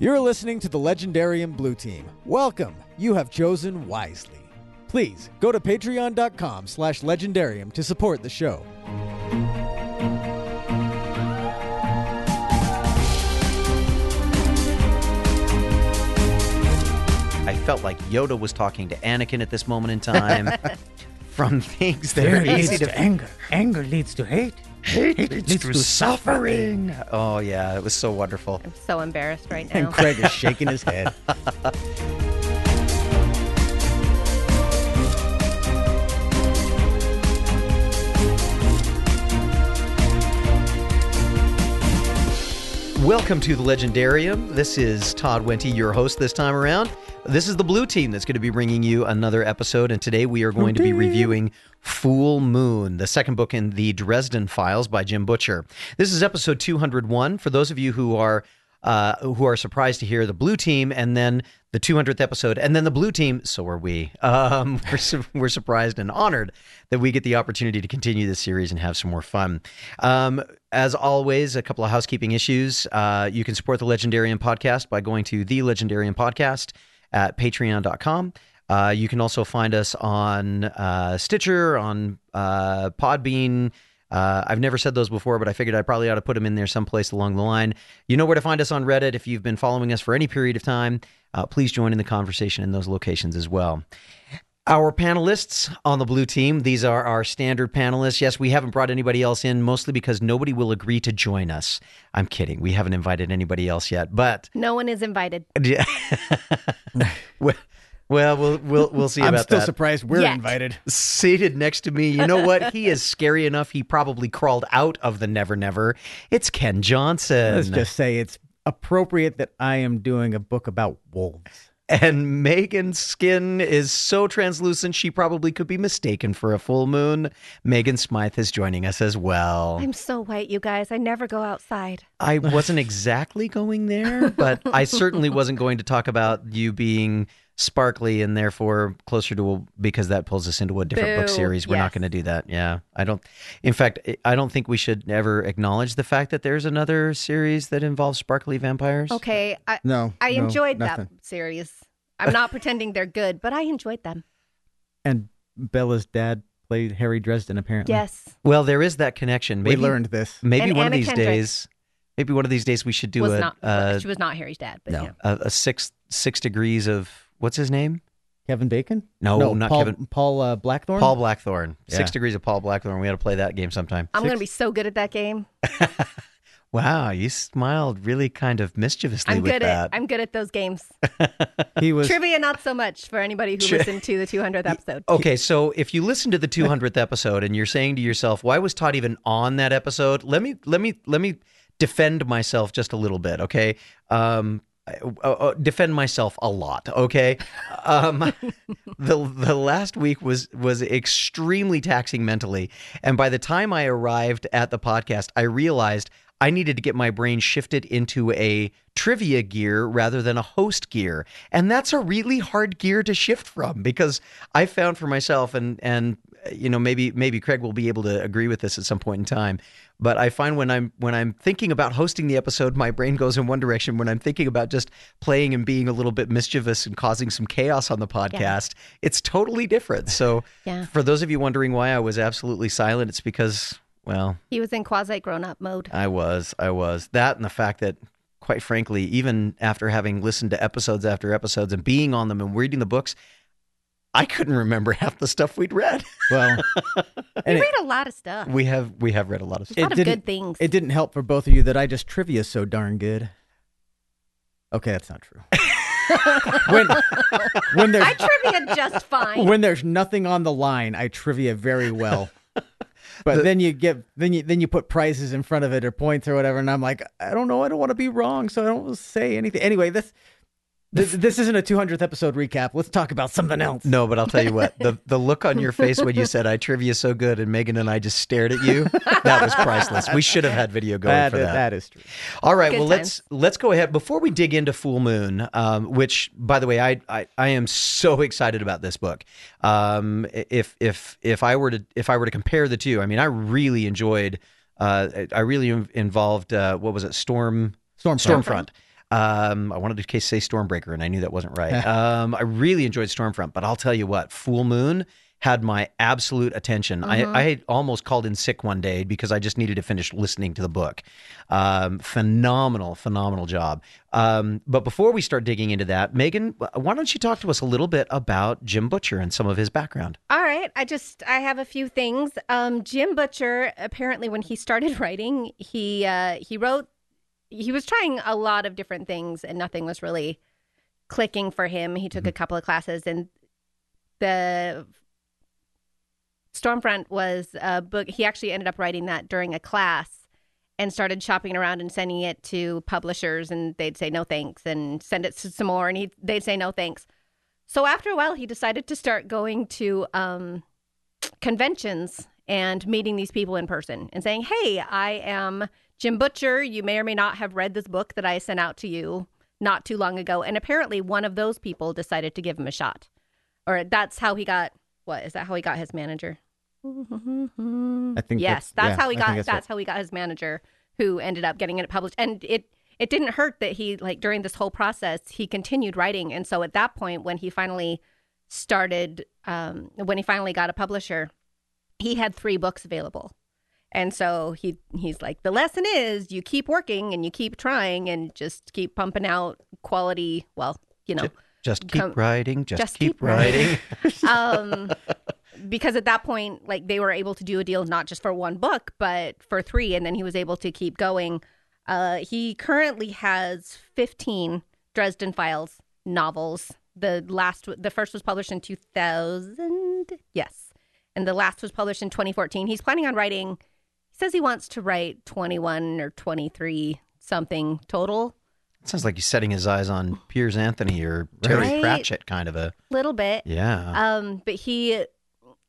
You're listening to the Legendarium Blue Team. Welcome. You have chosen wisely. Please go to patreon.com slash legendarium to support the show. I felt like Yoda was talking to Anakin at this moment in time. From things that Fear are leads easy to to anger. Anger leads to hate. Hate, leads to suffering. Oh yeah, it was so wonderful. I'm so embarrassed right now. And Craig is shaking his head. Welcome to the Legendarium. This is Todd Wenty, your host this time around. This is the Blue Team that's going to be bringing you another episode, and today we are going to be reviewing Fool Moon, the second book in the Dresden Files by Jim Butcher. This is episode 201. For those of you who are uh, who are surprised to hear the Blue Team and then the 200th episode and then the Blue Team, so are we. Um, we're, su- we're surprised and honored that we get the opportunity to continue this series and have some more fun. Um, as always, a couple of housekeeping issues. Uh, you can support the Legendarium podcast by going to the Legendarium podcast at patreon.com. Uh, you can also find us on uh, Stitcher, on uh, Podbean. Uh, I've never said those before, but I figured I probably ought to put them in there someplace along the line. You know where to find us on Reddit. If you've been following us for any period of time, uh, please join in the conversation in those locations as well. Our panelists on the blue team, these are our standard panelists. Yes, we haven't brought anybody else in, mostly because nobody will agree to join us. I'm kidding. We haven't invited anybody else yet, but no one is invited. well, well, we'll we'll we'll see I'm about still surprised we're Yet. invited. Seated next to me, you know what? He is scary enough. He probably crawled out of the Never Never. It's Kenn Johnson. Let's just say it's appropriate that I am doing a book about wolves. And Megan's skin is so translucent she probably could be mistaken for a full moon. Megan Smythe is joining us as well. I'm so white, you guys. I never go outside. I wasn't exactly going there, but I certainly wasn't going to talk about you being sparkly and therefore closer to a, because that pulls us into a different book series. We're not going to do that. Yeah. I don't in fact I don't think we should ever acknowledge the fact that there's another series that involves sparkly vampires. Okay, I, No. I no, enjoyed nothing. that series. I'm not pretending they're good, but I enjoyed them. And Bella's dad played Harry Dresden, apparently. Yes, Well, there is that connection. Maybe We learned this. maybe And one of these Kendrick. days maybe one of these days we should do was a not. uh, she was not Harry's dad, but No. yeah. a, a 6 6 degrees of what's his name? Kevin Bacon? No, no not Paul, Kevin- Paul uh, Blackthorne? Paul Blackthorne. Six degrees of Paul Blackthorne. We got to play that game sometime. I'm gonna be so good at that game. Wow, you smiled really kind of mischievously I'm with good that. at. I'm good at those games. He was Trivia, not so much for anybody who Tri- listened to the 200th episode. Okay, so if you listen to the 200th episode and you're saying to yourself, "Why was Todd even on that episode?" Let me let me let me defend myself just a little bit, okay? Um uh, uh, defend myself a lot, okay? Um the the last week was was extremely taxing mentally, and by the time I arrived at the podcast, I realized I needed to get my brain shifted into a trivia gear rather than a host gear. And that's a really hard gear to shift from because I found for myself and and you know maybe maybe Craig will be able to agree with this at some point in time, but I find when I'm when I'm thinking about hosting the episode my brain goes in one direction when I'm thinking about just playing and being a little bit mischievous and causing some chaos on the podcast, it's totally different. So Yeah. for those of you wondering why I was absolutely silent, it's because well, He was in quasi grown up mode. I was. I was. That and the fact that, quite frankly, even after having listened to episodes after episodes and being on them and reading the books, I couldn't remember half the stuff we'd read. well. We and it, read a lot of stuff. We have we have read a lot of stuff. a stuff. lot of good things. it didn't help for both of you that I just trivia so darn good. Okay, that's not true. when when there's I trivia just fine. when there's nothing on the line, I trivia very well. But then you get then you then you put prizes in front of it or points or whatever, and I'm like, I don't know, I don't want to be wrong, so I don't say anything. Anyway, this this, this isn't a 200th episode recap. Let's talk about something else. No, but I'll tell you what the the look on your face when you said I trivia so good and Megan and I just stared at you that was priceless. We should have had video going That for is- that. that is true. All right, Good well let's let's go ahead before we dig into Fool Moon, um, which by the way I, I I am so excited about this book. Um, if if if I were to if I were to compare the two, I mean I really enjoyed. Uh, I really involved. Uh, what was it? Storm Stormfront. Stormfront. Um, I wanted to case say Stormbreaker, and I knew that wasn't right. um, I really enjoyed Stormfront, but I'll tell you what, Fool Moon had my absolute attention. I, I almost called in sick one day because I just needed to finish listening to the book. Um, phenomenal, phenomenal job. Um, but before we start digging into that, Megan, why don't you talk to us a little bit about Jim Butcher and some of his background? All right. I just I have a few things. Um, Jim Butcher apparently when he started writing, he uh, he wrote he was trying a lot of different things and nothing was really clicking for him. He took a couple of classes and the Stormfront was a book he actually ended up writing that during a class and started shopping around and sending it to publishers and they'd say no thanks and send it to some more and he they'd say no thanks. So after a while, he decided to start going to um, conventions and meeting these people in person and saying, "Hey, I am Jim Butcher. You may or may not have read this book that I sent out to you not too long ago." And apparently, one of those people decided to give him a shot, or that's how he got. What is that? How he got his manager? I think yes, that's, that's yeah, how he got. That's, that's how he got his manager, who ended up getting it published. And it it didn't hurt that he like during this whole process he continued writing. And so at that point, when he finally started, um, when he finally got a publisher, he had three books available. And so he he's like, the lesson is you keep working and you keep trying and just keep pumping out quality. Well, you know, Just keep Come- writing, just, just keep, keep writing. writing. um, because at that point, like they were able to do a deal not just for one book, but for three, and then he was able to keep going. Uh, he currently has 15 Dresden Files novels. The last, the first was published in 2000, yes, and the last was published in 2014. He's planning on writing. Says he wants to write 21 or 23 something total. It Sounds like he's setting his eyes on Piers Anthony or Terry Right. Pratchett, kind of a Little bit. yeah. Um, but he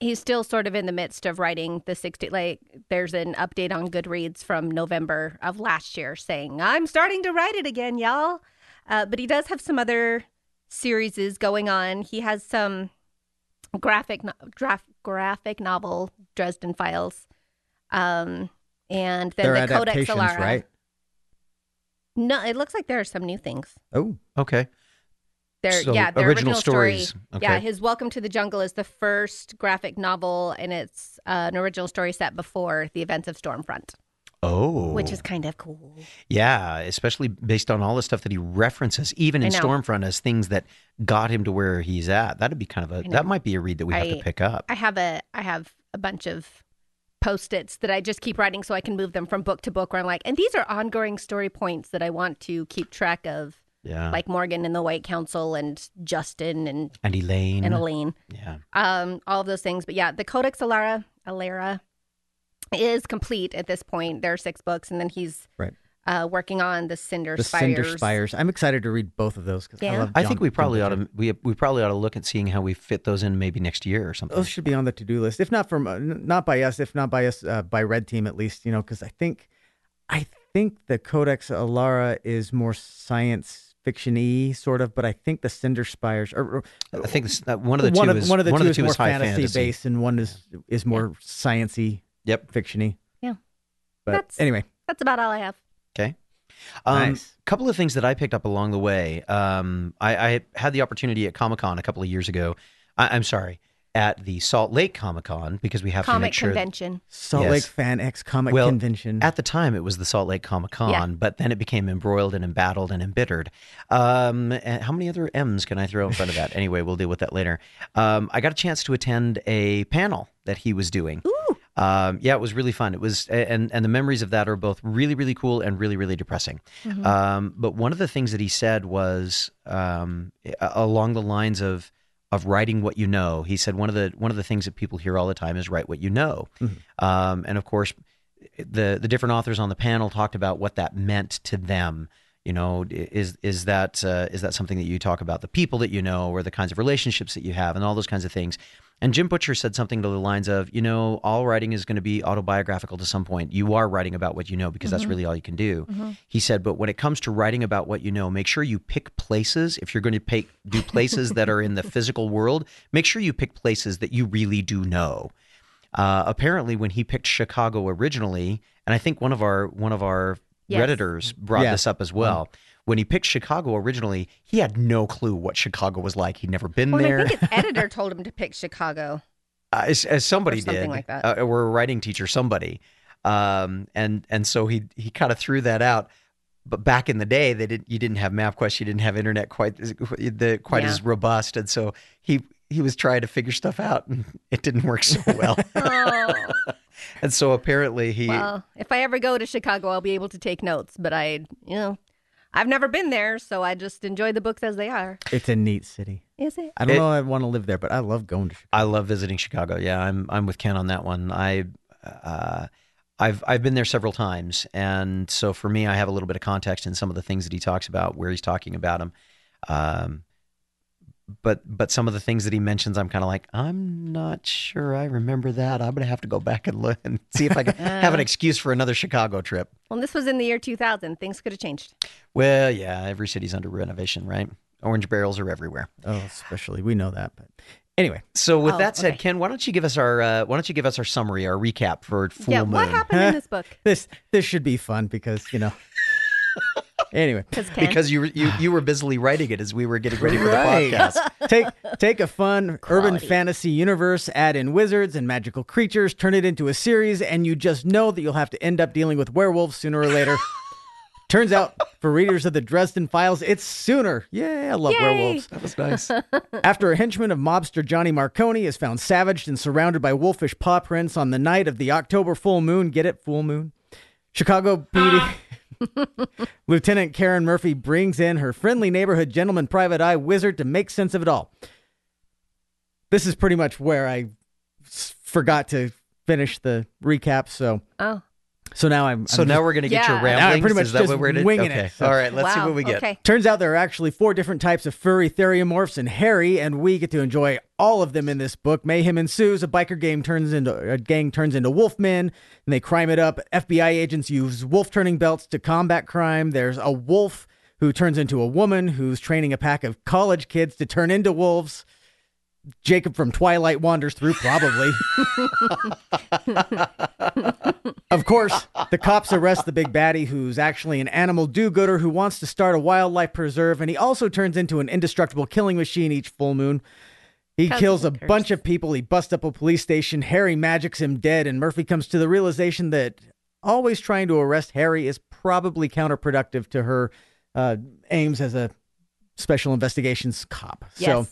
he's still sort of in the midst of writing the 60 like there's an update on Goodreads from November of last year saying I'm starting to write it again, y'all. Uh, but he does have some other series going on. He has some graphic no- graph, graphic novel Dresden Files. Um and then They're the Codex adaptations, Alera. right? No, it looks like there are some new things. Oh, okay. Their So, yeah, their original original, story. stories. Yeah, his Welcome to the Jungle is the first graphic novel, and it's uh, an original story set before the events of Stormfront, Oh, which is kind of cool. yeah, especially based on all the stuff that he references, even in. Stormfront, as things that got him to where he's at. That'd be kind of a that might be a read that we have to pick up. I have a I have a bunch of post-its that I just keep writing so I can move them from book to book. Where I'm like, and these are ongoing story points that I want to keep track of, yeah, like Morgan and the White Council and Justin and and Elaine. and Elaine. yeah, um, all of those things. But yeah, the Codex Alera, Alera is complete at this point. There are six books, and then he's Right. Uh, working on the Cinder the Spires. Cinder Spires. I'm excited to read both of those because I Yeah. love. I think we John probably ought to we we probably ought to look at seeing how we fit those in maybe next year or something. Those should be on the to-do list, if not from uh, not by us, if not by us uh, by Red Team at least. You know, because I think, I think the Codex Alera is more science fiction-y sort of, but I think the Cinder Spires or, or I think uh, one of the one two of is one of the two is two more is high fantasy, fantasy. based, and one is is more sciency Yep. fiction-y. Yeah. But That's- anyway, That's about all I have. Okay. Um, Nice. couple of things that I picked up along the way. Um, I, I had the opportunity at Comic Con a couple of years ago. I, I'm sorry, at the Salt Lake Comic Con because we have to make sure. convention. Salt Yes. Lake Fan X Comic Well, Convention. At the time, it was the Salt Lake Comic Con, Yeah. but then it became embroiled and embattled and embittered. Um, and how many other M's can I throw in front of that? anyway, we'll deal with that later. Um, I got a chance to attend a panel that he was doing. Ooh. Um, yeah, it was really fun. It was, and and the memories of that are both really, really cool and really, really depressing. Um, but one of the things that he said was um, along the lines of of writing what you know. He said one of the one of the things that people hear all the time is write what you know, um, and of course, the the different authors on the panel talked about what that meant to them. You know, is is that uh, is that something that you talk about the people that you know or the kinds of relationships that you have and all those kinds of things? And Jim Butcher said something to the lines of, you know, all writing is going to be autobiographical to some point. You are writing about what you know because that's really all you can do. He said, but when it comes to writing about what you know, make sure you pick places. If you're going to pick, do places that are in the physical world, make sure you pick places that you really do know. Uh, apparently, when he picked Chicago originally, and I think one of our one of our Yes. redditors brought Yeah. this up as well, when he picked Chicago originally, he had no clue what Chicago was like. He'd never been Well, there. I think his editor told him to pick Chicago. uh, as, as somebody did, like that. Uh, or a writing teacher, somebody, um, and and so he he kind of threw that out. But back in the day, they didn't. You didn't have MapQuest. You didn't have internet quite as, the quite Yeah. as robust, and so he he was trying to figure stuff out, and it didn't work so well. Oh, and so apparently he well, if I ever go to Chicago, I'll be able to take notes. But I, you know, I've never been there, so I just enjoy the books as they are. It's a neat city. Is it? I don't It- know. I want to live there, but I love going to. Chicago. I love visiting Chicago. Yeah, I'm I'm with Kenn on that one. I uh, I've I've been there several times, and so for me, I have a little bit of context in some of the things that he talks about, where he's talking about them. Um, but but some of the things that he mentions, I'm kind of like, I'm not sure I remember that. I'm gonna have to go back and look and see if I can have an excuse for another Chicago trip. Well, this was in the year 2000. Things could have changed. Well, yeah, every city's under renovation, right? Orange barrels are everywhere. Oh, especially we know that. But anyway, So with Oh, that said, okay. Kenn, why don't you give us our uh, why don't you give us our summary, our recap for Full yeah. Moon? What happened in this book? this this should be fun because you know. anyway, Because you were you, you were busily writing it as we were getting ready for Right. the podcast. take take a fun urban fantasy universe, add in wizards and magical creatures, turn it into a series, and you just know that you'll have to end up dealing with werewolves sooner or later. Turns out, for readers of the Dresden Files, it's sooner. Yeah, I love Yay. werewolves. That was nice. After a henchman of mobster Johnny Marcone is found savaged and surrounded by wolfish paw prints on the night of the October full moon, get it, full moon? Chicago PD. Lieutenant Karen Murphy brings in her friendly neighborhood gentleman private eye wizard to make sense of it all. This is pretty much where I forgot to finish the recap, so oh, so now I'm. So I'm now just- we're gonna get your Yeah. ramblings. Now I'm pretty much Is that just what we're gonna winging okay. it, so- All right, let's see what we get. Okay. Turns out there are actually four different types of furry theriomorphs and hairy, and we get to enjoy all of them in this book. Mayhem ensues. A biker game turns into a gang turns into wolfmen, and they crime it up. FBI agents use wolf turning belts to combat crime. There's a wolf who turns into a woman who's training a pack of college kids to turn into wolves. Jacob from Twilight wanders through, probably. of course, the cops arrest the big baddie who's actually an animal do gooder who wants to start a wildlife preserve, and he also turns into an indestructible killing machine each full moon. He Cousin kills a curse. bunch of people. He busts up a police station. Harry magics him dead, and Murphy comes to the realization that always trying to arrest Harry is probably counterproductive to her uh, aims as a special investigations cop. So, Yes.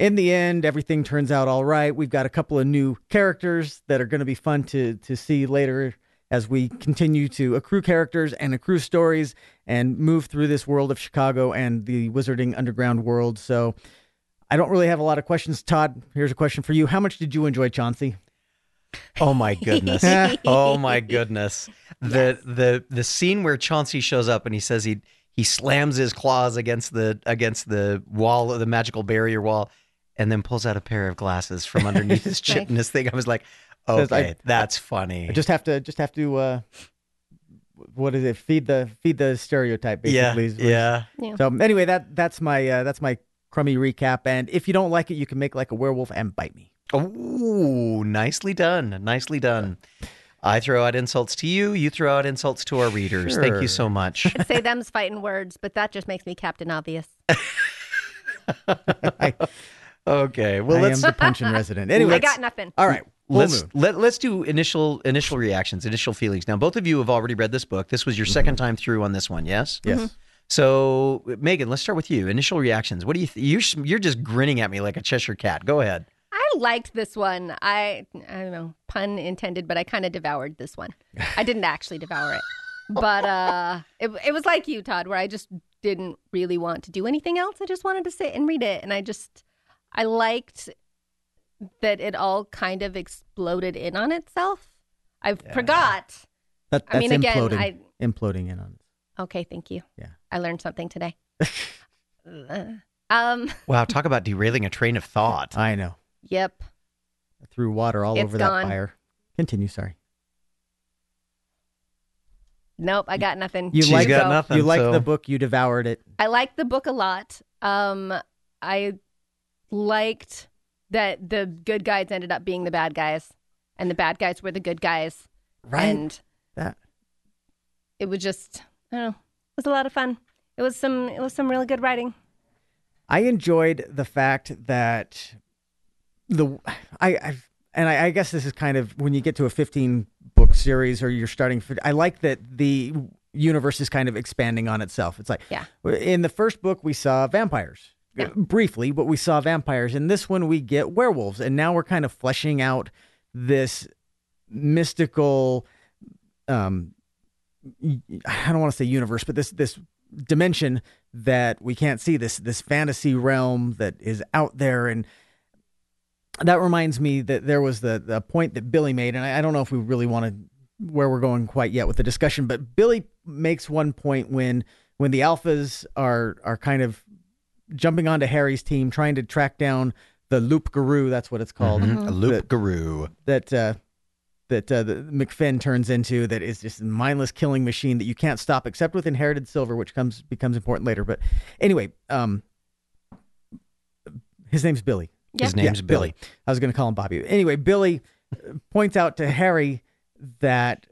In the end, everything turns out all right. We've got a couple of new characters that are going to be fun to to see later as we continue to accrue characters and accrue stories and move through this world of Chicago and the Wizarding Underground world. So. I don't really have a lot of questions. Todd, here's a question for you. How much did you enjoy Chauncey? Oh my goodness. oh my goodness. The the the scene where Chauncey shows up and he says he he slams his claws against the against the wall of the magical barrier wall and then pulls out a pair of glasses from underneath his chin and his thing. I was like, Says, okay, I- that's funny. I just have to just have to uh what is it? Feed the feed the stereotype basically. is yeah. yeah. So anyway, that that's my uh, that's my crummy recap. And if you don't like it, you can make like a werewolf and bite me. Oh, nicely done. Nicely done. I throw out insults to you. You throw out insults to our readers. Thank you so much. I'd say them's fighting words, but that just makes me Captain Obvious. I, Okay. Well, I let's am the punching resident. Anyway, I got nothing. all right. Full let's moon. let, let's do initial initial reactions, initial feelings. Now, both of you have already read this book. This was your second time through on this one, yes? Yes. So, Megan, let's start with you. Initial reactions. What do you? Th- you're you're just grinning at me like a Cheshire cat. Go ahead. I liked this one. I I don't know, pun intended, but I kind of devoured this one. I didn't actually devour it, but uh, it it was like you, Todd, where I just didn't really want to do anything else. I just wanted to sit and read it, and I just I liked that it all kind of exploded in on itself. I forgot. That, that's I mean, again, imploding, I- imploding in on. Okay, thank you. Yeah. I learned something today. Uh, um. Wow, talk about derailing a train of thought. I know. Yep. I threw water all It's over gone. that fire. Continue. Sorry. Nope. I got nothing. You She's like got So- nothing. you liked so- the book. You devoured it. I like the book a lot. Um, I liked that the good guys ended up being the bad guys, and the bad guys were the good guys, Right. and that. it was just I don't know. It was a lot of fun. it was some it was some really good writing. I enjoyed the fact that the I, I've, and I, I guess this is kind of when you get to a 15 book series or you're starting. For, I like that the universe is kind of expanding on itself. It's like Yeah. in the first book we saw vampires Yeah. briefly, but we saw vampires. In this one we get werewolves, and now we're kind of fleshing out this mystical. Um, I don't want to say universe, but this this dimension that we can't see this this fantasy realm that is out there and that reminds me that there was the the point that Billy made and I, I don't know if we really want to where we're going quite yet with the discussion but Billy makes one point when when the alphas are are kind of jumping onto Harry's team trying to track down the loup-garou that's what it's called Mhm. A loop that- guru. that uh, that uh, the MacFinn turns into that is just a mindless killing machine that you can't stop except with inherited silver, which comes becomes important later. But anyway, um, his name's Billy. His name's Yeah, Billy. I was going to call him Bobby. Anyway, Billy uh, points out to Harry that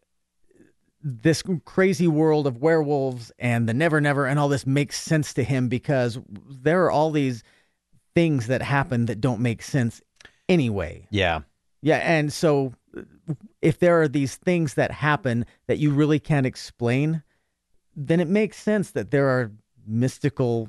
this crazy world of werewolves and the Never Never and all this makes sense to him because there are all these things that happen that don't make sense anyway. Yeah. Yeah, and so if there are these things that happen that you really can't explain, then it makes sense that there are mystical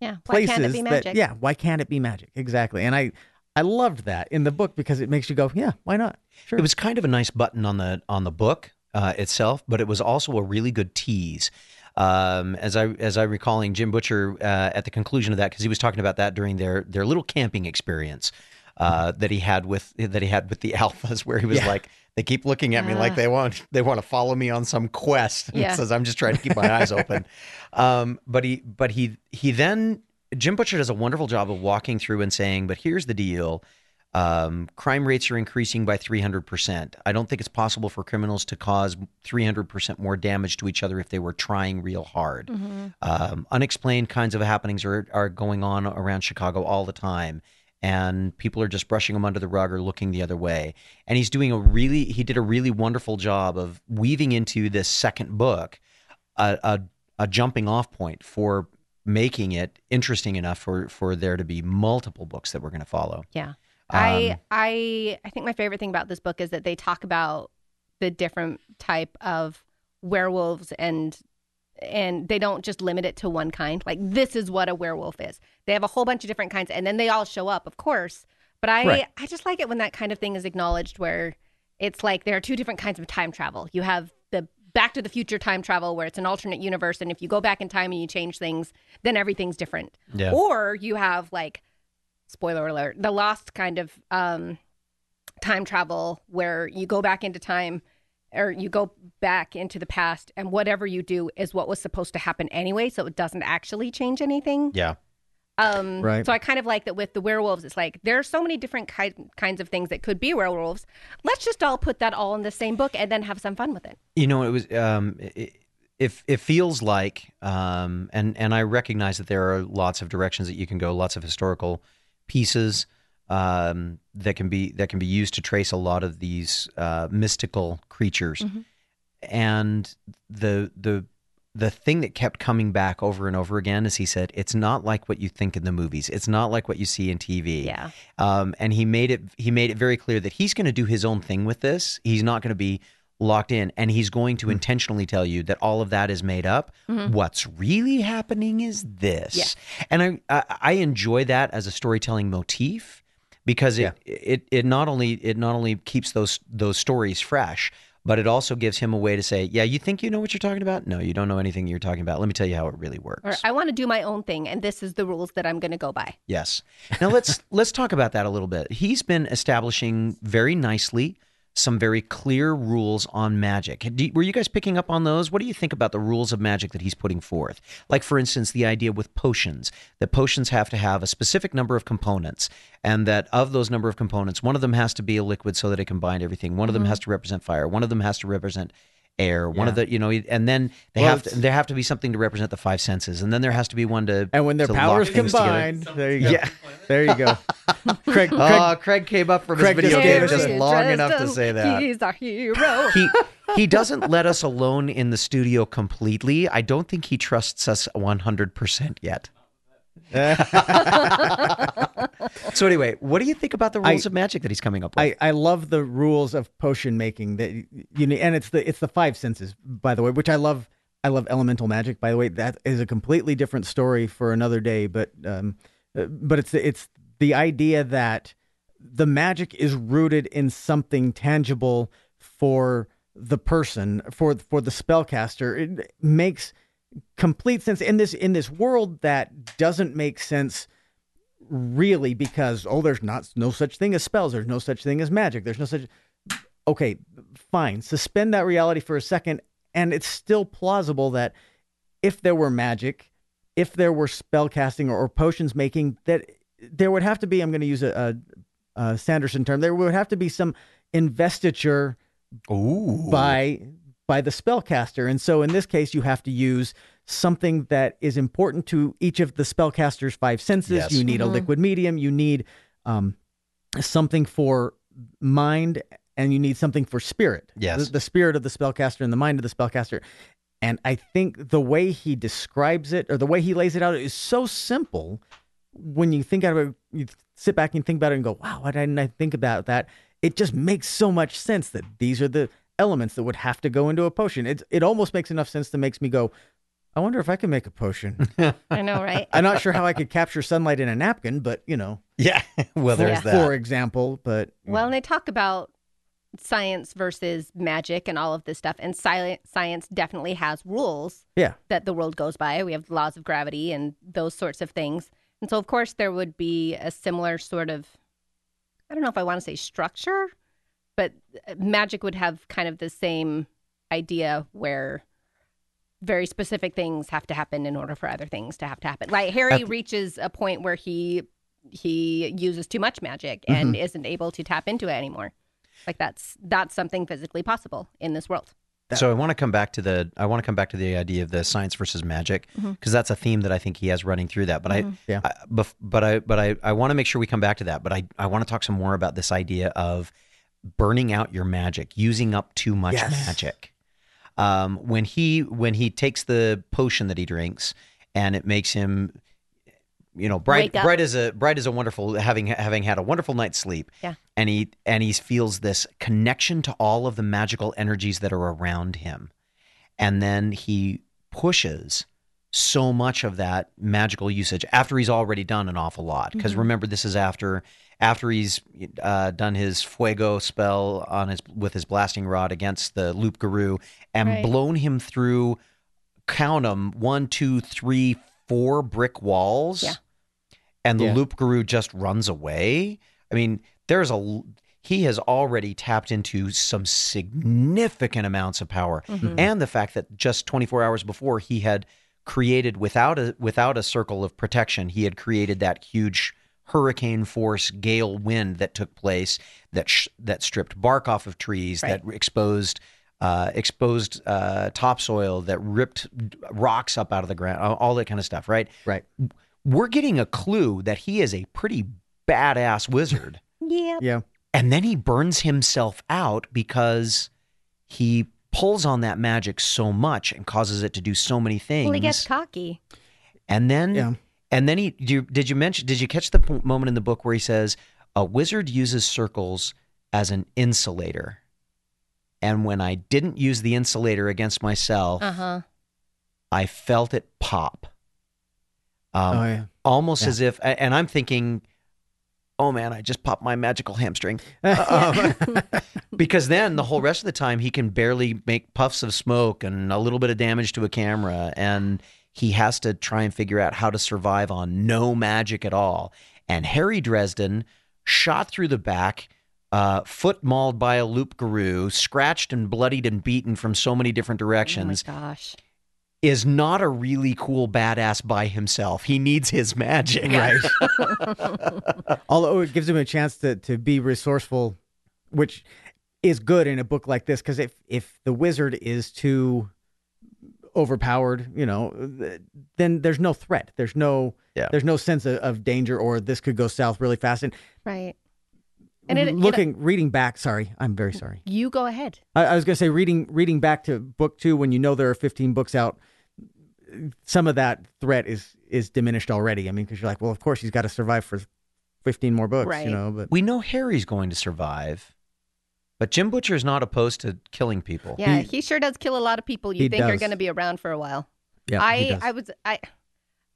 Yeah. Why places can't it be that magic? yeah, why can't it be magic? Exactly. And I I loved that in the book because it makes you go, yeah, why not? Sure. It was kind of a nice button on the on the book uh, itself, but it was also a really good tease. Um, as I as I recalling Jim Butcher uh, at the conclusion of that because he was talking about that during their their little camping experience uh, that he had with that he had with the alphas, where he was Yeah. like, they keep looking at me like Ah. they want they want to follow me on some quest. And Yeah. says I'm just trying to keep my eyes open. Um, but he but he he then Jim Butcher does a wonderful job of walking through and saying, but here's the deal. Um, crime rates are increasing by 300%. I don't think it's possible for criminals to cause 300% more damage to each other if they were trying real hard. Mm-hmm. Um, unexplained kinds of happenings are, are going on around Chicago all the time. And people are just brushing them under the rug or looking the other way. And he's doing a really, he did a really wonderful job of weaving into this second book a, a, a jumping off point for making it interesting enough for, for there to be multiple books that we're going to follow. Yeah. Um, I I I think my favorite thing about this book is that they talk about the different type of werewolves and and they don't just limit it to one kind. Like this is what a werewolf is. They have a whole bunch of different kinds and then they all show up, of course. But I Right. I just like it when that kind of thing is acknowledged where it's like there are two different kinds of time travel. You have the back to the future time travel where it's an alternate universe and if you go back in time and you change things, then everything's different. Yeah. Or you have like spoiler alert, the lost kind of um time travel where you go back into time or you go back into the past and whatever you do is what was supposed to happen anyway, so it doesn't actually change anything. Yeah. Um, Right. So I kind of like that with the werewolves. It's like there are so many different ki- kinds of things that could be werewolves. Let's just all put that all in the same book and then have some fun with it. You know, it was um, it, it, it feels like, um, and and I recognize that there are lots of directions that you can go, lots of historical pieces um, that can be that can be used to trace a lot of these uh, mystical creatures, and the the the thing that kept coming back over and over again is he said it's not like what you think in the movies it's not like what you see in tv Yeah. um, and he made it he made it very clear that he's going to do his own thing with this. He's not going to be locked in, and he's going to hmm. intentionally tell you that all of that is made up. Mm-hmm. What's really happening is this, Yeah. and I, I I enjoy that as a storytelling motif because it, it it not only it not only keeps those those stories fresh. But it also gives him a way to say, "Yeah, you think you know what you're talking about? No, you don't know anything you're talking about. Let me tell you how it really works." Or I want to do my own thing and this is the rules that I'm going to go by. Yes. Now let's let's talk about that a little bit. He's been establishing very nicely some very clear rules on magic. Were you guys picking up on those? What do you think about the rules of magic that he's putting forth? Like for instance, the idea with potions that potions have to have a specific number of components, and that of those number of components, one of them has to be a liquid so that it can bind everything. One of them mm-hmm. has to represent fire. One of them has to represent air. One of the you know, and then they Well, have to, there have to be something to represent the five senses, and then there has to be one to and when their to powers combined, there you go. Yeah. There you go. Craig, ah, Craig Oh, Craig came up from Craig his video just game gave us just a- long enough to say that. He's our hero. He he doesn't let us alone in the studio completely. I don't think he trusts us 100% yet. so anyway, what do you think about the rules I- of magic that he's coming up with? I, I love the rules of potion making that you need, and it's the it's the five senses, by the way, which I love. I love elemental magic, by the way. That is a completely different story for another day, but um, uh, but it's it's the idea that the magic is rooted in something tangible for the person, for for the spellcaster. It makes complete sense in this in this world that doesn't make sense really because oh there's not no such thing as spells. There's no such thing as magic. There's no such okay fine. Suspend that reality for a second and it's still plausible that if there were magic if there were spell casting or, or potions making that there would have to be i'm going to use a, a, a sanderson term there would have to be some investiture Ooh. by by the spellcaster. And so in this case, you have to use something that is important to each of the spellcaster's five senses. Yes. You need a liquid medium. You need um, something for mind, and you need something for spirit. Yes. the, the spirit of the spellcaster and the mind of the spellcaster. And I think the way he describes it, or the way he lays it out, is so simple. When you think about it, you sit back and think about it and go, "Wow, why didn't I think about that?" It just makes so much sense that these are the elements that would have to go into a potion. It it almost makes enough sense that makes me go, "I wonder if I can make a potion." I know, right? I'm not sure how I could capture sunlight in a napkin, but you know, Yeah. well, for, there's Yeah. that. for example. But Well, and they talk about science versus magic and all of this stuff. And science, science definitely has rules yeah, that the world goes by. We have laws of gravity and those sorts of things. And so, of course, there would be a similar sort of, I don't know if I want to say structure, but uh, magic would have kind of the same idea where very specific things have to happen in order for other things to have to happen. Like Harry reaches a point where he he uses too much magic mm-hmm. and isn't able to tap into it anymore. Like that's that's something physically possible in this world. So I want to come back to the I want to come back to the idea of the science versus magic mm-hmm. because that's a theme that I think he has running through that. But mm-hmm. Yeah. I, I but I but I I want to make sure we come back to that. But I I want to talk some more about this idea of burning out your magic, using up too much Yes. magic. Um, when he when he takes the potion that he drinks and it makes him you know bright bright as a bright as a wonderful having having had a wonderful night's sleep Yeah. and he and he feels this connection to all of the magical energies that are around him and then he pushes so much of that magical usage after he's already done an awful lot because Mm-hmm. remember this is after after he's uh, done his fuego spell on his with his blasting rod against the loup-garou and Right. blown him through count them one two three four brick walls Yeah. and the Yeah. loup-garou just runs away i mean there's a he has already tapped into some significant amounts of power Mm-hmm. and the fact that just 24 hours before he had created without a without a circle of protection he had created that huge hurricane force gale wind that took place that sh- that stripped bark off of trees Right. that exposed uh, exposed uh, topsoil that ripped rocks up out of the ground all- all that kind of stuff right right. we're getting a clue that he is a pretty badass wizard Yeah. Yeah, and then he burns himself out because he pulls on that magic so much and causes it to do so many things. Well, he gets cocky. and then, Yeah. And then he. Did you, did you mention? Did you catch the p- moment in the book where he says a wizard uses circles as an insulator, and when I didn't use the insulator against myself, Uh huh. I felt it pop. Um, oh yeah. almost Yeah. as if, and I'm thinking, oh man, I just popped my magical hamstring. Um, because then the whole rest of the time he can barely make puffs of smoke and a little bit of damage to a camera and he has to try and figure out how to survive on no magic at all and harry dresden shot through the back uh, foot mauled by a loup-garou scratched and bloodied and beaten from so many different Oh my directions gosh. is not a really cool badass by himself he needs his magic Right. Although it gives him a chance to to be resourceful, which is good in a book like this because if if the wizard is too overpowered, you know, then there's no threat. There's no Yeah. there's no sense of, of danger or this could go south really fast. And, Right. And it, it- looking reading back, sorry, I'm very sorry. you go ahead. I, I was going to say reading reading back to book two when you know there are 15 books out. Some of that threat is is diminished already. I mean, because you're like, well, of course he's got to survive for 15 more books, Right. you know. But We know Harry's going to survive, but Jim Butcher is not opposed to killing people. Yeah, He- he, sure does kill a lot of people you He think are going to be around for a while. yeah, he I does. I was I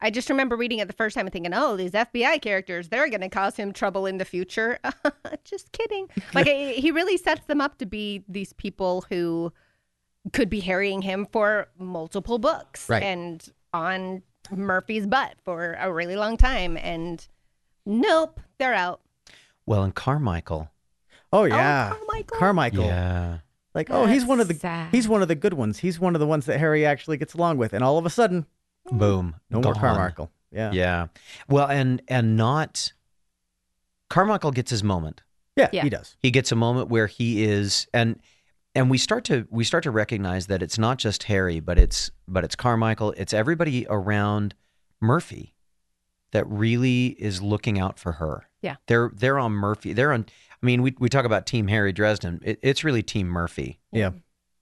I just remember reading it the first time and thinking, "Oh, these FBI characters, they're going to cause him trouble in the future." just kidding. Like he really sets them up to be these people who could be harrying him for multiple books Right. and on Murphy's butt for a really long time and nope, they're out. Well, and Carmichael. Oh, oh yeah, Carmichael. Carmichael. Yeah. Like, oh, he's one of the sad. he's one of the good ones. He's one of the ones that Harry actually gets along with, and all of a sudden, Boom. no more Carmichael. Yeah, Yeah. Well, and and not Carmichael gets his moment. yeah, Yeah. he does. He gets a moment where he is and and we start to we start to recognize that it's not just Harry, but it's but it's Carmichael, it's everybody around Murphy that really is looking out for her. Yeah. They're they're on Murphy. They're on I mean, we we talk about Team Harry Dresden. It, it's really Team Murphy. Yeah,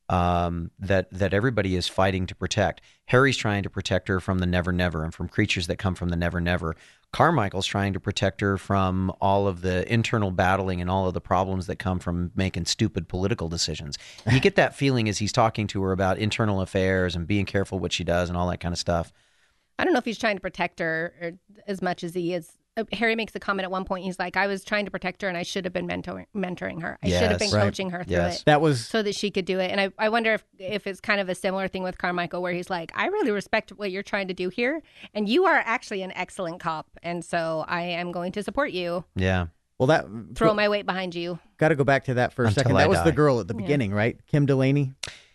um, that that everybody is fighting to protect. Harry's trying to protect her from the Never Never and from creatures that come from the Never Never. Carmichael's trying to protect her from all of the internal battling and all of the problems that come from making stupid political decisions. You get that feeling as he's talking to her about internal affairs and being careful what she does and all that kind of stuff. I don't know if he's trying to protect her as much as he is. Uh, Harry makes a comment at one point. He's like, "I was trying to protect her, and I should have been mentoring, mentoring her. I should have been Right. coaching her through Yes. it, that was so that she could do it." And I, I wonder if if it's kind of a similar thing with Carmichael, where he's like, "I really respect what you're trying to do here, and you are actually an excellent cop, and so I am going to support you. Yeah. well that Throw my weight behind you." got to go back to that for a Until second. I That was the girl at the Yeah. beginning, right? Kim Delaney.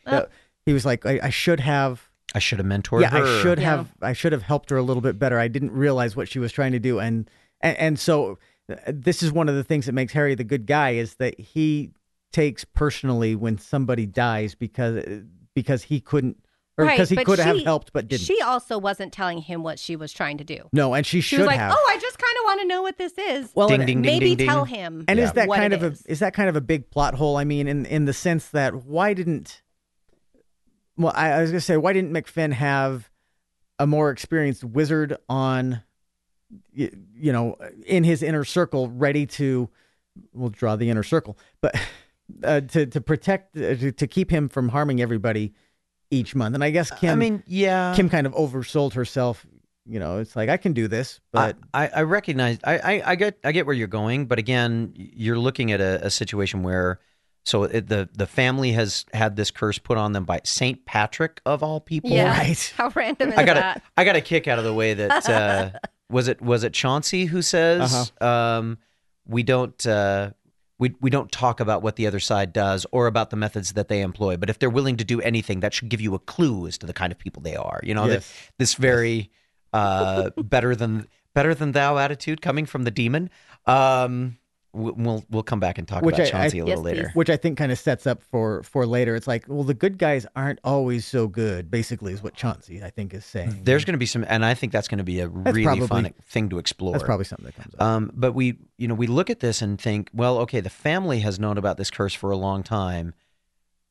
Oh. That- he was like, I, I should have. I should have mentored yeah, her. I should Yeah. have. I should have helped her a little bit better. I didn't realize what she was trying to do, and and, and so uh, this is one of the things that makes Harry the good guy is that he takes personally when somebody dies because because he couldn't or Right, because he but could have she- helped but didn't. She also wasn't telling him what she was trying to do. no, and she She should was like, have. "Oh, I just kind of want to know what this is. well, Ding, ding, ding, Maybe ding, tell him." and is that what kind of is. a is that kind of a big plot hole? I mean, in in the sense that why didn't well, I, I was gonna say why didn't MacFinn have a more experienced wizard on, you, you know, in his inner circle, ready to, we'll draw the inner circle, but uh, to to protect uh, to, to keep him from harming everybody each month. And I guess Kim, I mean, yeah. Kim kind of oversold herself. You know, it's like I can do this, but I, I, I recognize I, I, I get I get where you're going, but again, you're looking at a, a situation where so it, the the family has had this curse put on them by Saint Patrick of all people. Yeah. Right. How random is I got a that? I got a kick out of the way that uh, was it was it Chauncey who says Uh-huh. um, we don't uh, we we don't talk about what the other side does or about the methods that they employ, but if they're willing to do anything, that should give you a clue as to the kind of people they are. You know, that Yes. this very uh, better than better than thou attitude coming from the demon. Um, we- we'll we'll come back and talk Which about I- Chauncey I- a little Yes, later. which I think kind of sets up for for later. It's like, well, the good guys aren't always so good. Basically, is what Chauncey I think is saying. There's going to be some, and I think that's going to be a really probably- fun thing to explore. That's probably something that comes up. Um, but we, you know, we look at this and think, well, okay, the family has known about this curse for a long time.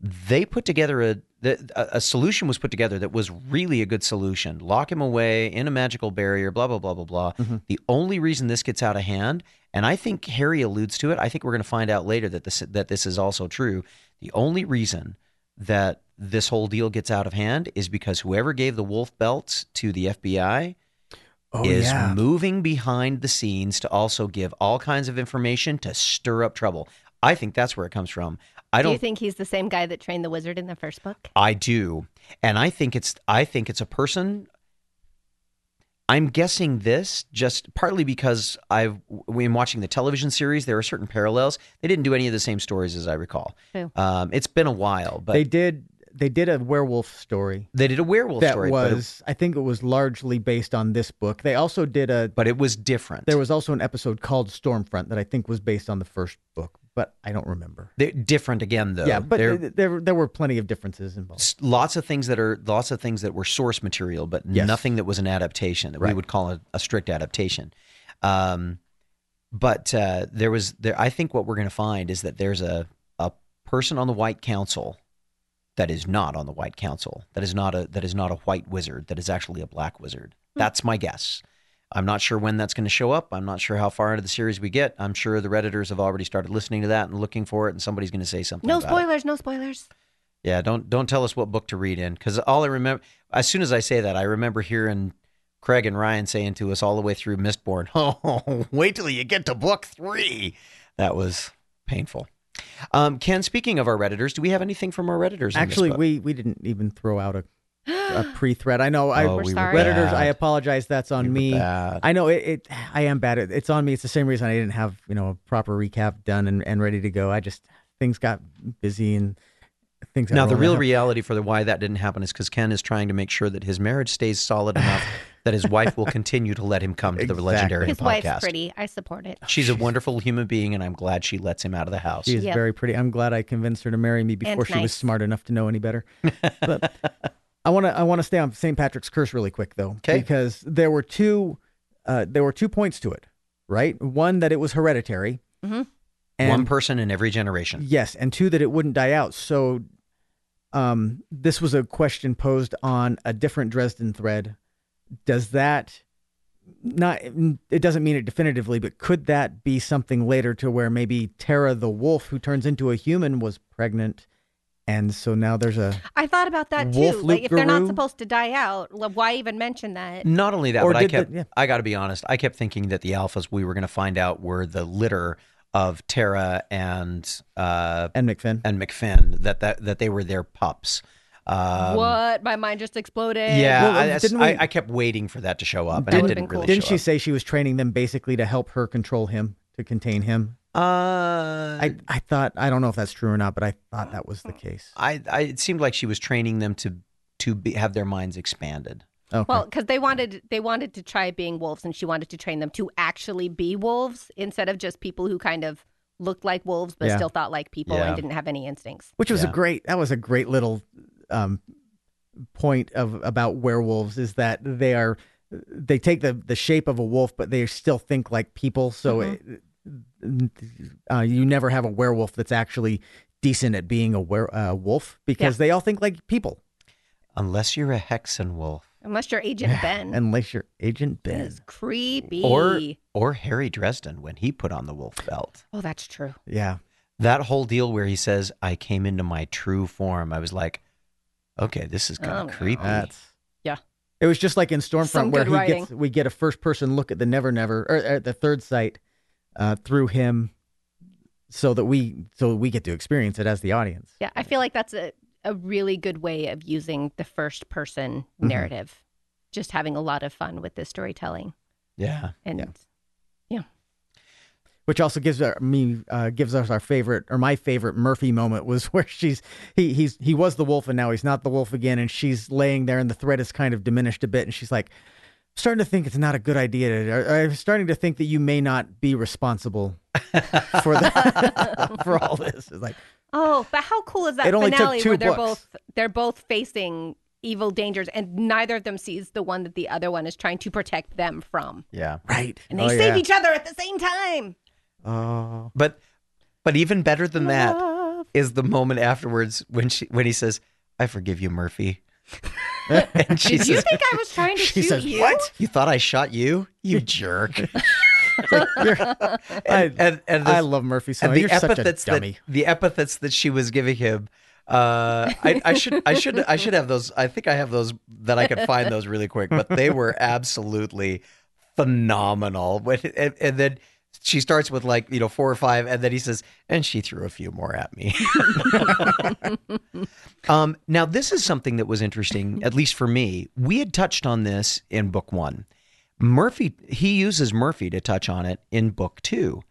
They put together a the, a, a solution was put together that was really a good solution. Lock him away in a magical barrier. Blah blah blah blah blah. The only reason this gets out of hand, and I think Harry alludes to it. I think we're going to find out later that this that this is also true. The only reason that this whole deal gets out of hand is because whoever gave the wolf belts to the FBI oh is yeah, moving behind the scenes to also give all kinds of information to stir up trouble. I think that's where it comes from. I Do don't you think he's the same guy that trained the wizard in the first book? I do. And I think it's I think it's a person I'm guessing this just partly because I've when watching the television series there are certain parallels. They didn't do any of the same stories as I recall. Um, it's been a while, but they they, did they did a werewolf story They did a werewolf that story, but it, was I think it was largely based on this book. They also did a but it was different. there was also an episode called Stormfront that I think was based on the first book. But I don't remember. They're different again, though. yeah, but there, there there were plenty of differences in both. lots of things that are lots of things that were source material, but Yes. nothing that was an adaptation that we would call a, a strict adaptation. Um, but uh, there was there. I think what we're going to find is that there's a a person on the White Council that is not on the White Council. That is not a that is not a white wizard. That is actually a black wizard. That's my guess. I'm not sure when that's going to show up. I'm not sure how far into the series we get. I'm sure the redditors have already started listening to that and looking for it, and somebody's going to say something. No about it. spoilers, no spoilers. Yeah, don't don't tell us what book to read in because all I remember as soon as I say that, I remember hearing Craig and Ryan saying to us all the way through Mistborn, "Oh, wait till you get to book three. That was painful. Um, Kenn, speaking of our redditors, do we have anything from our redditors? in this Actually, book? we we didn't even throw out a, a pre-thread. I know. I Oh, We're sorry. redditors. I apologize. That's on We me. I know it, it. I am bad. It, it's on me. It's the same reason I didn't have you know a proper recap done and, and ready to go. I just things got busy and things. Now, the real out. reality for the why that didn't happen is because Kenn is trying to make sure that his marriage stays solid enough that his wife will continue to let him come to the Exactly. legendary His podcast. wife's pretty. I support it. She's a wonderful human being, and I'm glad she lets him out of the house. She is Yep. very pretty. I'm glad I convinced her to marry me before And she was smart enough to know any better. But I want to I want to stay on St. Patrick's Curse really quick though, 'Kay. because there were two uh, there were two points to it, right? One that it was hereditary, Mhm. and One person in every generation. yes, and two that it wouldn't die out. So, um, this was a question posed on a different Dresden thread. Does that not? It doesn't mean it definitively, but could that be something later to where maybe Tara the wolf, who turns into a human, was pregnant, and so now there's a I thought about that too. Like if they're not loup-garou? supposed to die out, why even mention that? Not only that, Or but I did the- kept. yeah. I got to be honest. I kept thinking that the alphas we were going to find out were the litter of Tara and uh, and MacFinn. and MacFinn. That that that they were their pups. Um, what? My mind just exploded. Yeah, Well, I, that's- didn't we- I, I kept waiting for that to show up, and it would've didn't been really Didn't show she up. say she was training them basically to help her control him, to contain him? Uh, I I thought I don't know if that's true or not, but I thought that was the case. I, I, it seemed like she was training them to to be, have their minds expanded. Okay. Well, because they wanted they wanted to try being wolves, and she wanted to train them to actually be wolves instead of just people who kind of looked like wolves but Yeah. still thought like people Yeah. and didn't have any instincts. which was Yeah. a great that was a great little um, point of about werewolves is that they are they take the the shape of a wolf but they still think like people so it, uh, you never have a werewolf that's actually decent at being a were, uh, wolf because they all think like people Unless you're a Hexen wolf Unless you're Agent Benn. unless you're agent That Benn is creepy. or or Harry Dresden when he put on the wolf belt. oh, that's true. yeah That whole deal where he says, "I came into my true form," I was like, "Okay, this is kind Oh, of no. creepy." that's Yeah. It was just like in stormfront Some where he writing. gets we get a first person look at the never never or at the third sight uh, through him so that we so we get to experience it as the audience Yeah, I feel like that's a, a really good way of using the first person Mm-hmm. narrative. Just having a lot of fun with this storytelling. yeah. And Yeah. Which also gives our, me uh, gives us our favorite or my favorite Murphy moment was where she's he he's he was the wolf and now he's not the wolf again and she's laying there and the threat is kind of diminished a bit and she's like starting to think it's not a good idea to, I'm starting to think that you may not be responsible for the, for all this it's like Oh, but how cool is that It only took finale two where they're books. both they're both facing evil dangers and neither of them sees the one that the other one is trying to protect them from. Yeah. right And they oh, save yeah. each other at the same time. Oh But but even better than that is the moment afterwards when she when he says, "I forgive you, Murphy." and she Did you think I was trying to she shoot says, you? "What?" "You thought I shot you, you jerk." And and, and I love Murphy so and the you're such a epithets that the epithets that she was giving him. Uh, I, I should I should I should have those. I think I have those that I could find those really quick. But they were absolutely phenomenal. When and, and then she starts with like you know four or five, and then he says, and she threw a few more at me. um, now this is something that was interesting, at least for me. We had touched on this in book one. Murphy he uses Murphy to touch on it in book two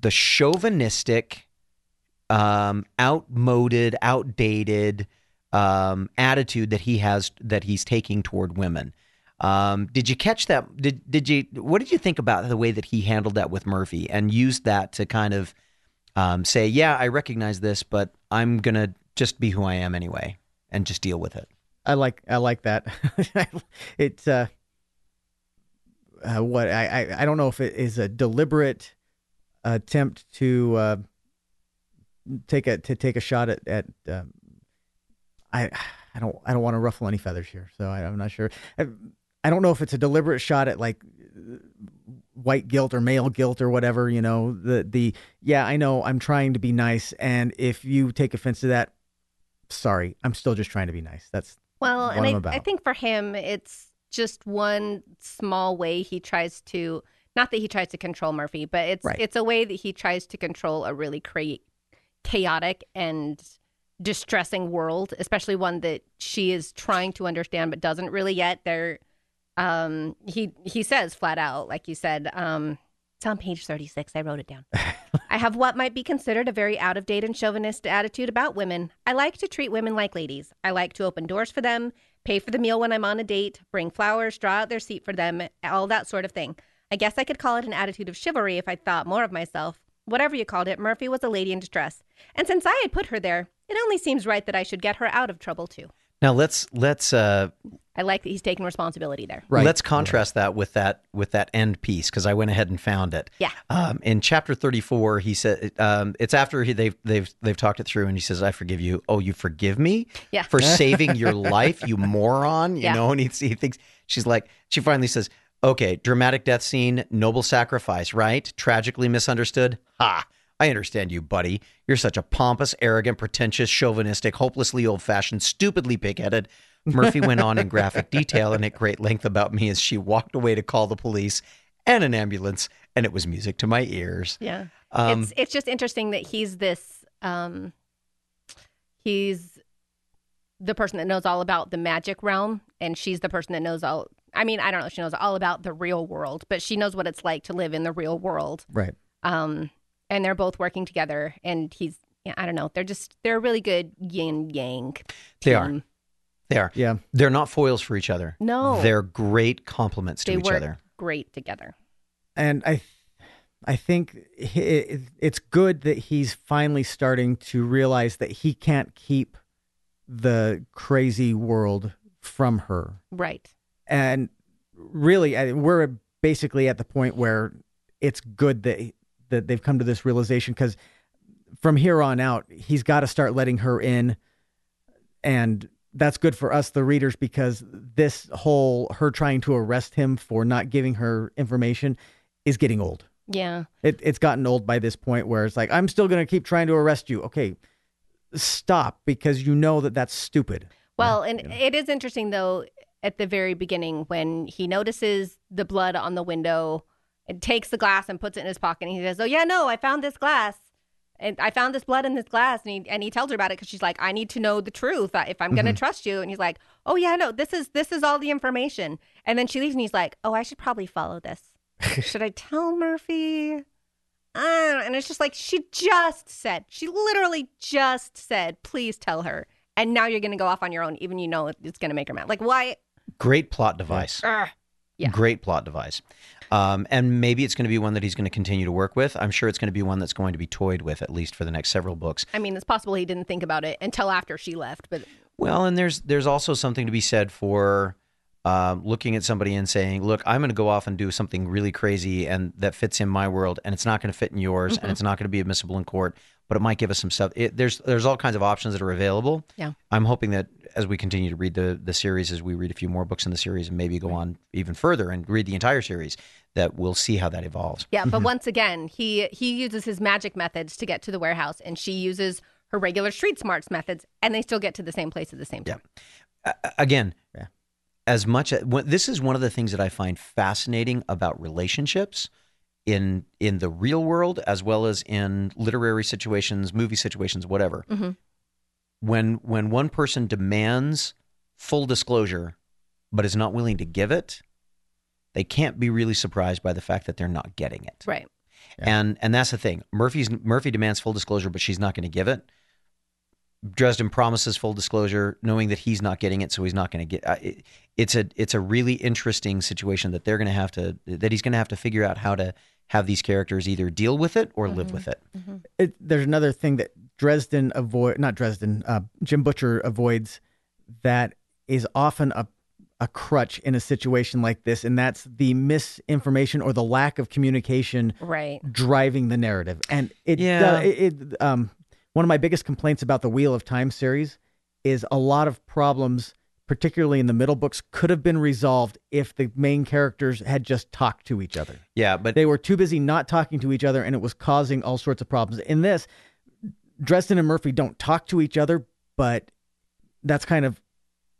the chauvinistic, um, outmoded, outdated um, attitude that he has that he's taking toward women. Um, did you catch that? Did did you? What did you think about the way that he handled that with Murphy and used that to kind of um, say, "Yeah, I recognize this, but I'm gonna just be who I am anyway, and just deal with it." I like I like that. it's uh, uh, what I, I I don't know if it is a deliberate attempt to uh, take a to take a shot at at um, I I don't I don't want to ruffle any feathers here, so I, I'm not sure. I, I don't know if it's a deliberate shot at like white guilt or male guilt or whatever. You know the the yeah I know I'm trying to be nice, and if you take offense to that, sorry, I'm still just trying to be nice. That's Well, and I. I think for him, it's just one small way he tries to. Not that he tries to control Murphy, but it's Right. it's a way that he tries to control a really cra- chaotic and distressing world, especially one that she is trying to understand but doesn't really yet. There, um, he he says flat out, like you said, um, it's on page thirty six. I wrote it down. I have what might be considered a very out of date and chauvinist attitude about women. I like to treat women like ladies. I like to open doors for them, pay for the meal when I'm on a date, bring flowers, draw out their seat for them, all that sort of thing. I guess I could call it an attitude of chivalry if I thought more of myself. Whatever you called it, Murphy was a lady in distress. And since I had put her there, it only seems right that I should get her out of trouble too. Now let's let's uh, I like that he's taking responsibility there. right. let's contrast that with that with that end piece because I went ahead and found it. Yeah. Um, in chapter thirty four, he said um, it's after he, they've they've they've talked it through, and he says, "I forgive you." Oh, you forgive me Yeah. for saving your life, you moron. You Yeah. know, and he, he thinks she's like she finally says, "Okay, dramatic death scene, noble sacrifice, right? Tragically misunderstood. Ha." I understand you, buddy. You're such a pompous, arrogant, pretentious, chauvinistic, hopelessly old fashioned, stupidly pig headed. Murphy went on in graphic detail and at great length about me as she walked away to call the police and an ambulance, and it was music to my ears. Yeah. Um, it's it's just interesting that he's this um he's the person that knows all about the magic realm and she's the person that knows all I mean, I don't know if she knows all about the real world, but she knows what it's like to live in the real world. right. Um and they're both working together and he's yeah, I don't know. They're just they're a really good yin yang. They are. They are. Yeah. They're not foils for each other. No. They're great complements to They each work other. great together. and I, I think he- it's good that he's finally starting to realize that he can't keep the crazy world from her. Right. And really, I- we're basically at the point where it's good that that they've come to this realization because from here on out, he's got to start letting her in, and that's good for us, the readers, because this whole her trying to arrest him for not giving her information is getting old. Yeah. It, it's gotten old by this point where it's like, I'm still going to keep trying to arrest you. Okay, stop because you know that that's stupid. Well, and it is interesting though at the very beginning when he notices the blood on the window and takes the glass and puts it in his pocket and he says, "Oh yeah, no, I found this glass." And I found this blood in this glass, and he and he tells her about it because she's like, "I need to know the truth uh, if I'm going to trust you." And he's like, "Oh yeah, no, this is this is all the information." And then she leaves, and he's like, "Oh, I should probably follow this. should I tell Murphy?" Uh, and it's just like she just said, she literally just said, "Please tell her." And now you're going to go off on your own, even you know it's going to make her mad. Like why? Great plot device. Ugh. Yeah. Great plot device. Um, and maybe it's going to be one that he's going to continue to work with. I'm sure it's going to be one that's going to be toyed with at least for the next several books. I mean, it's possible he didn't think about it until after she left, but Well, and there's there's also something to be said for um, looking at somebody and saying, "Look, I'm going to go off and do something really crazy and that fits in my world, and it's not going to fit in yours, and it's not going to be admissible in court, but it might give us some stuff." It, there's there's all kinds of options that are available. Yeah. I'm hoping that as we continue to read the the series, as we read a few more books in the series, and maybe go on even further and read the entire series, that we'll see how that evolves. yeah. But once again, he he uses his magic methods to get to the warehouse, and she uses her regular street smarts methods, and they still get to the same place at the same time. A- again, Yeah. as much as when- this is one of the things that I find fascinating about relationships in in the real world as well as in literary situations, movie situations, whatever. Mhm. When when one person demands full disclosure but is not willing to give it, they can't be really surprised by the fact that they're not getting it. Right. And and that's the thing. Murphy's Murphy demands full disclosure, but she's not going to give it. Dresden promises full disclosure, knowing that he's not getting it, so he's not going to get. Uh, it, it's a it's a really interesting situation that they're going to have to that he's going to have to figure out how to have these characters either deal with it or live with it. it, there's another thing that Dresden avoid not Dresden uh, Jim Butcher avoids that is often a a crutch in a situation like this, and that's the misinformation or the lack of communication Right. driving the narrative. And it, Yeah. uh, it, it um, one of my biggest complaints about the Wheel of Time series is a lot of problems, particularly in the middle books, could have been resolved if the main characters had just talked to each other. Yeah, but They were too busy not talking to each other, and it was causing all sorts of problems. In this, Dresden and Murphy don't talk to each other, but that's kind of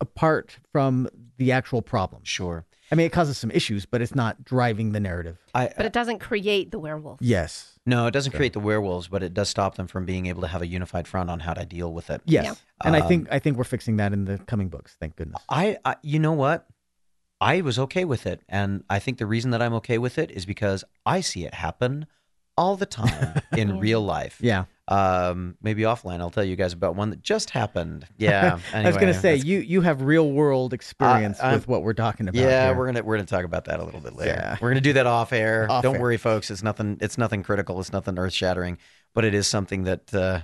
apart from the actual problem. sure. I mean, it causes some issues, but it's not driving the narrative. I But it doesn't create the werewolf. Yes. no, it doesn't create the werewolves, but it does stop them from being able to have a unified front on how to deal with it. Yes. Yeah. And I Um, think I think we're fixing that in the coming books. Thank goodness. I, I you know what? I was okay with it, and I think the reason that I'm okay with it is because I see it happen all the time in real life. Yeah. Um, maybe offline, I'll tell you guys about one that just happened. Yeah. I was going to say you you have real world experience I'm- with what we're talking about. Yeah, here. we're gonna we're gonna talk about that a little bit later. Yeah. We're gonna do that off air. Off Don't air. worry, folks. It's nothing. It's nothing critical. It's nothing earth shattering. But it is something that uh,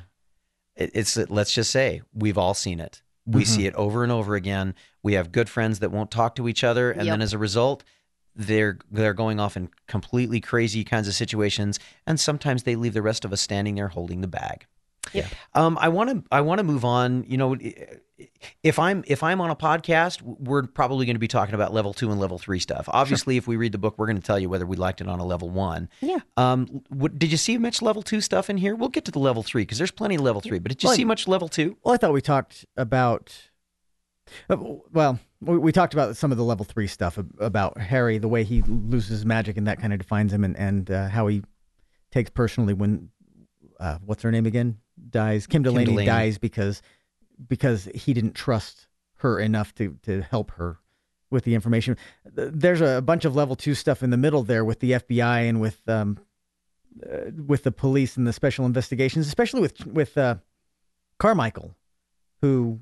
it, it's. Let's just say we've all seen it. We Mm-hmm. see it over and over again. We have good friends that won't talk to each other, and Yep. then as a result, they're they're going off in completely crazy kinds of situations, and sometimes they leave the rest of us standing there holding the bag. Yeah. Um, I want to I want to move on. You know, if I'm if I'm on a podcast, we're probably going to be talking about level two and level three stuff. Obviously, if we read the book, we're going to tell you whether we liked it on a level one. Yeah. Um, what, did you see much level two stuff in here? We'll get to the level three because there's plenty of level three. But did you Well, see much level two? Well, I thought we talked about. uh, Well, we we talked about some of the level three stuff about Harry, the way he loses magic and that kind of defines him, and and uh, how he takes personally when uh, what's her name again dies. Kim Delaney, Delaney. dies because because he didn't trust her enough to to help her with the information. There's a bunch of level two stuff in the middle there with the FBI and with um uh, with the police and the special investigations, especially with with uh, Carmichael, who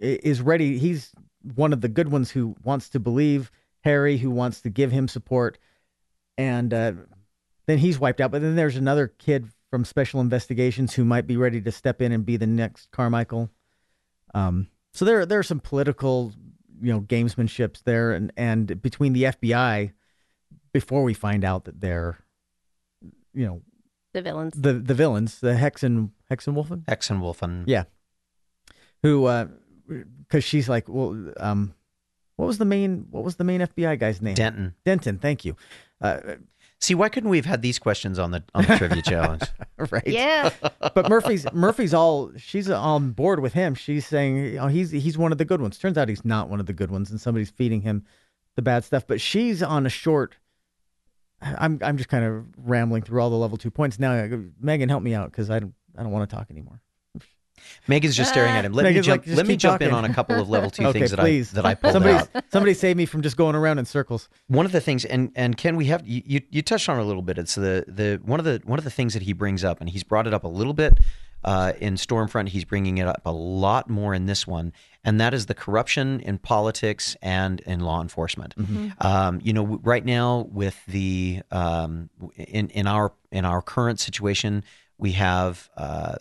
is ready. He's one of the good ones who wants to believe Harry, who wants to give him support, and uh, then he's wiped out. But then there's another kid from Special Investigations who might be ready to step in and be the next Carmichael. Um, so there there are some political, you know, gamesmanships there, and and between the FBI, before we find out that they're, you know, The villains. the the villains, the Hexen Hexenwolfen, Hexenwolfen. yeah, who, because she's like, well, um, what was the main what was the main FBI guy's name? Denton. Denton, thank you. Uh, See, why couldn't we have had these questions on the on the trivia challenge? right. Yeah. But Murphy's Murphy's all she's on board with him. She's saying, you know, he's he's one of the good ones. Turns out he's not one of the good ones, and somebody's feeding him the bad stuff. But she's on a short. I'm I'm just kind of rambling through all the level two points now. Megan, help me out because I don't I don't want to talk anymore. Megan's just staring at him. Let me jump. like, let me jump in on a couple of level two okay, things that please. I that I pulled somebody out. somebody save me from just going around in circles. one of the things and and Kenn we have you, you touched on it a little bit it's the the one of the one of the things that he brings up and he's brought it up a little bit uh, in Stormfront he's bringing it up a lot more in this one and that is the corruption in politics and in law enforcement um, you know right now with the um, in in our in our current situation we have uh,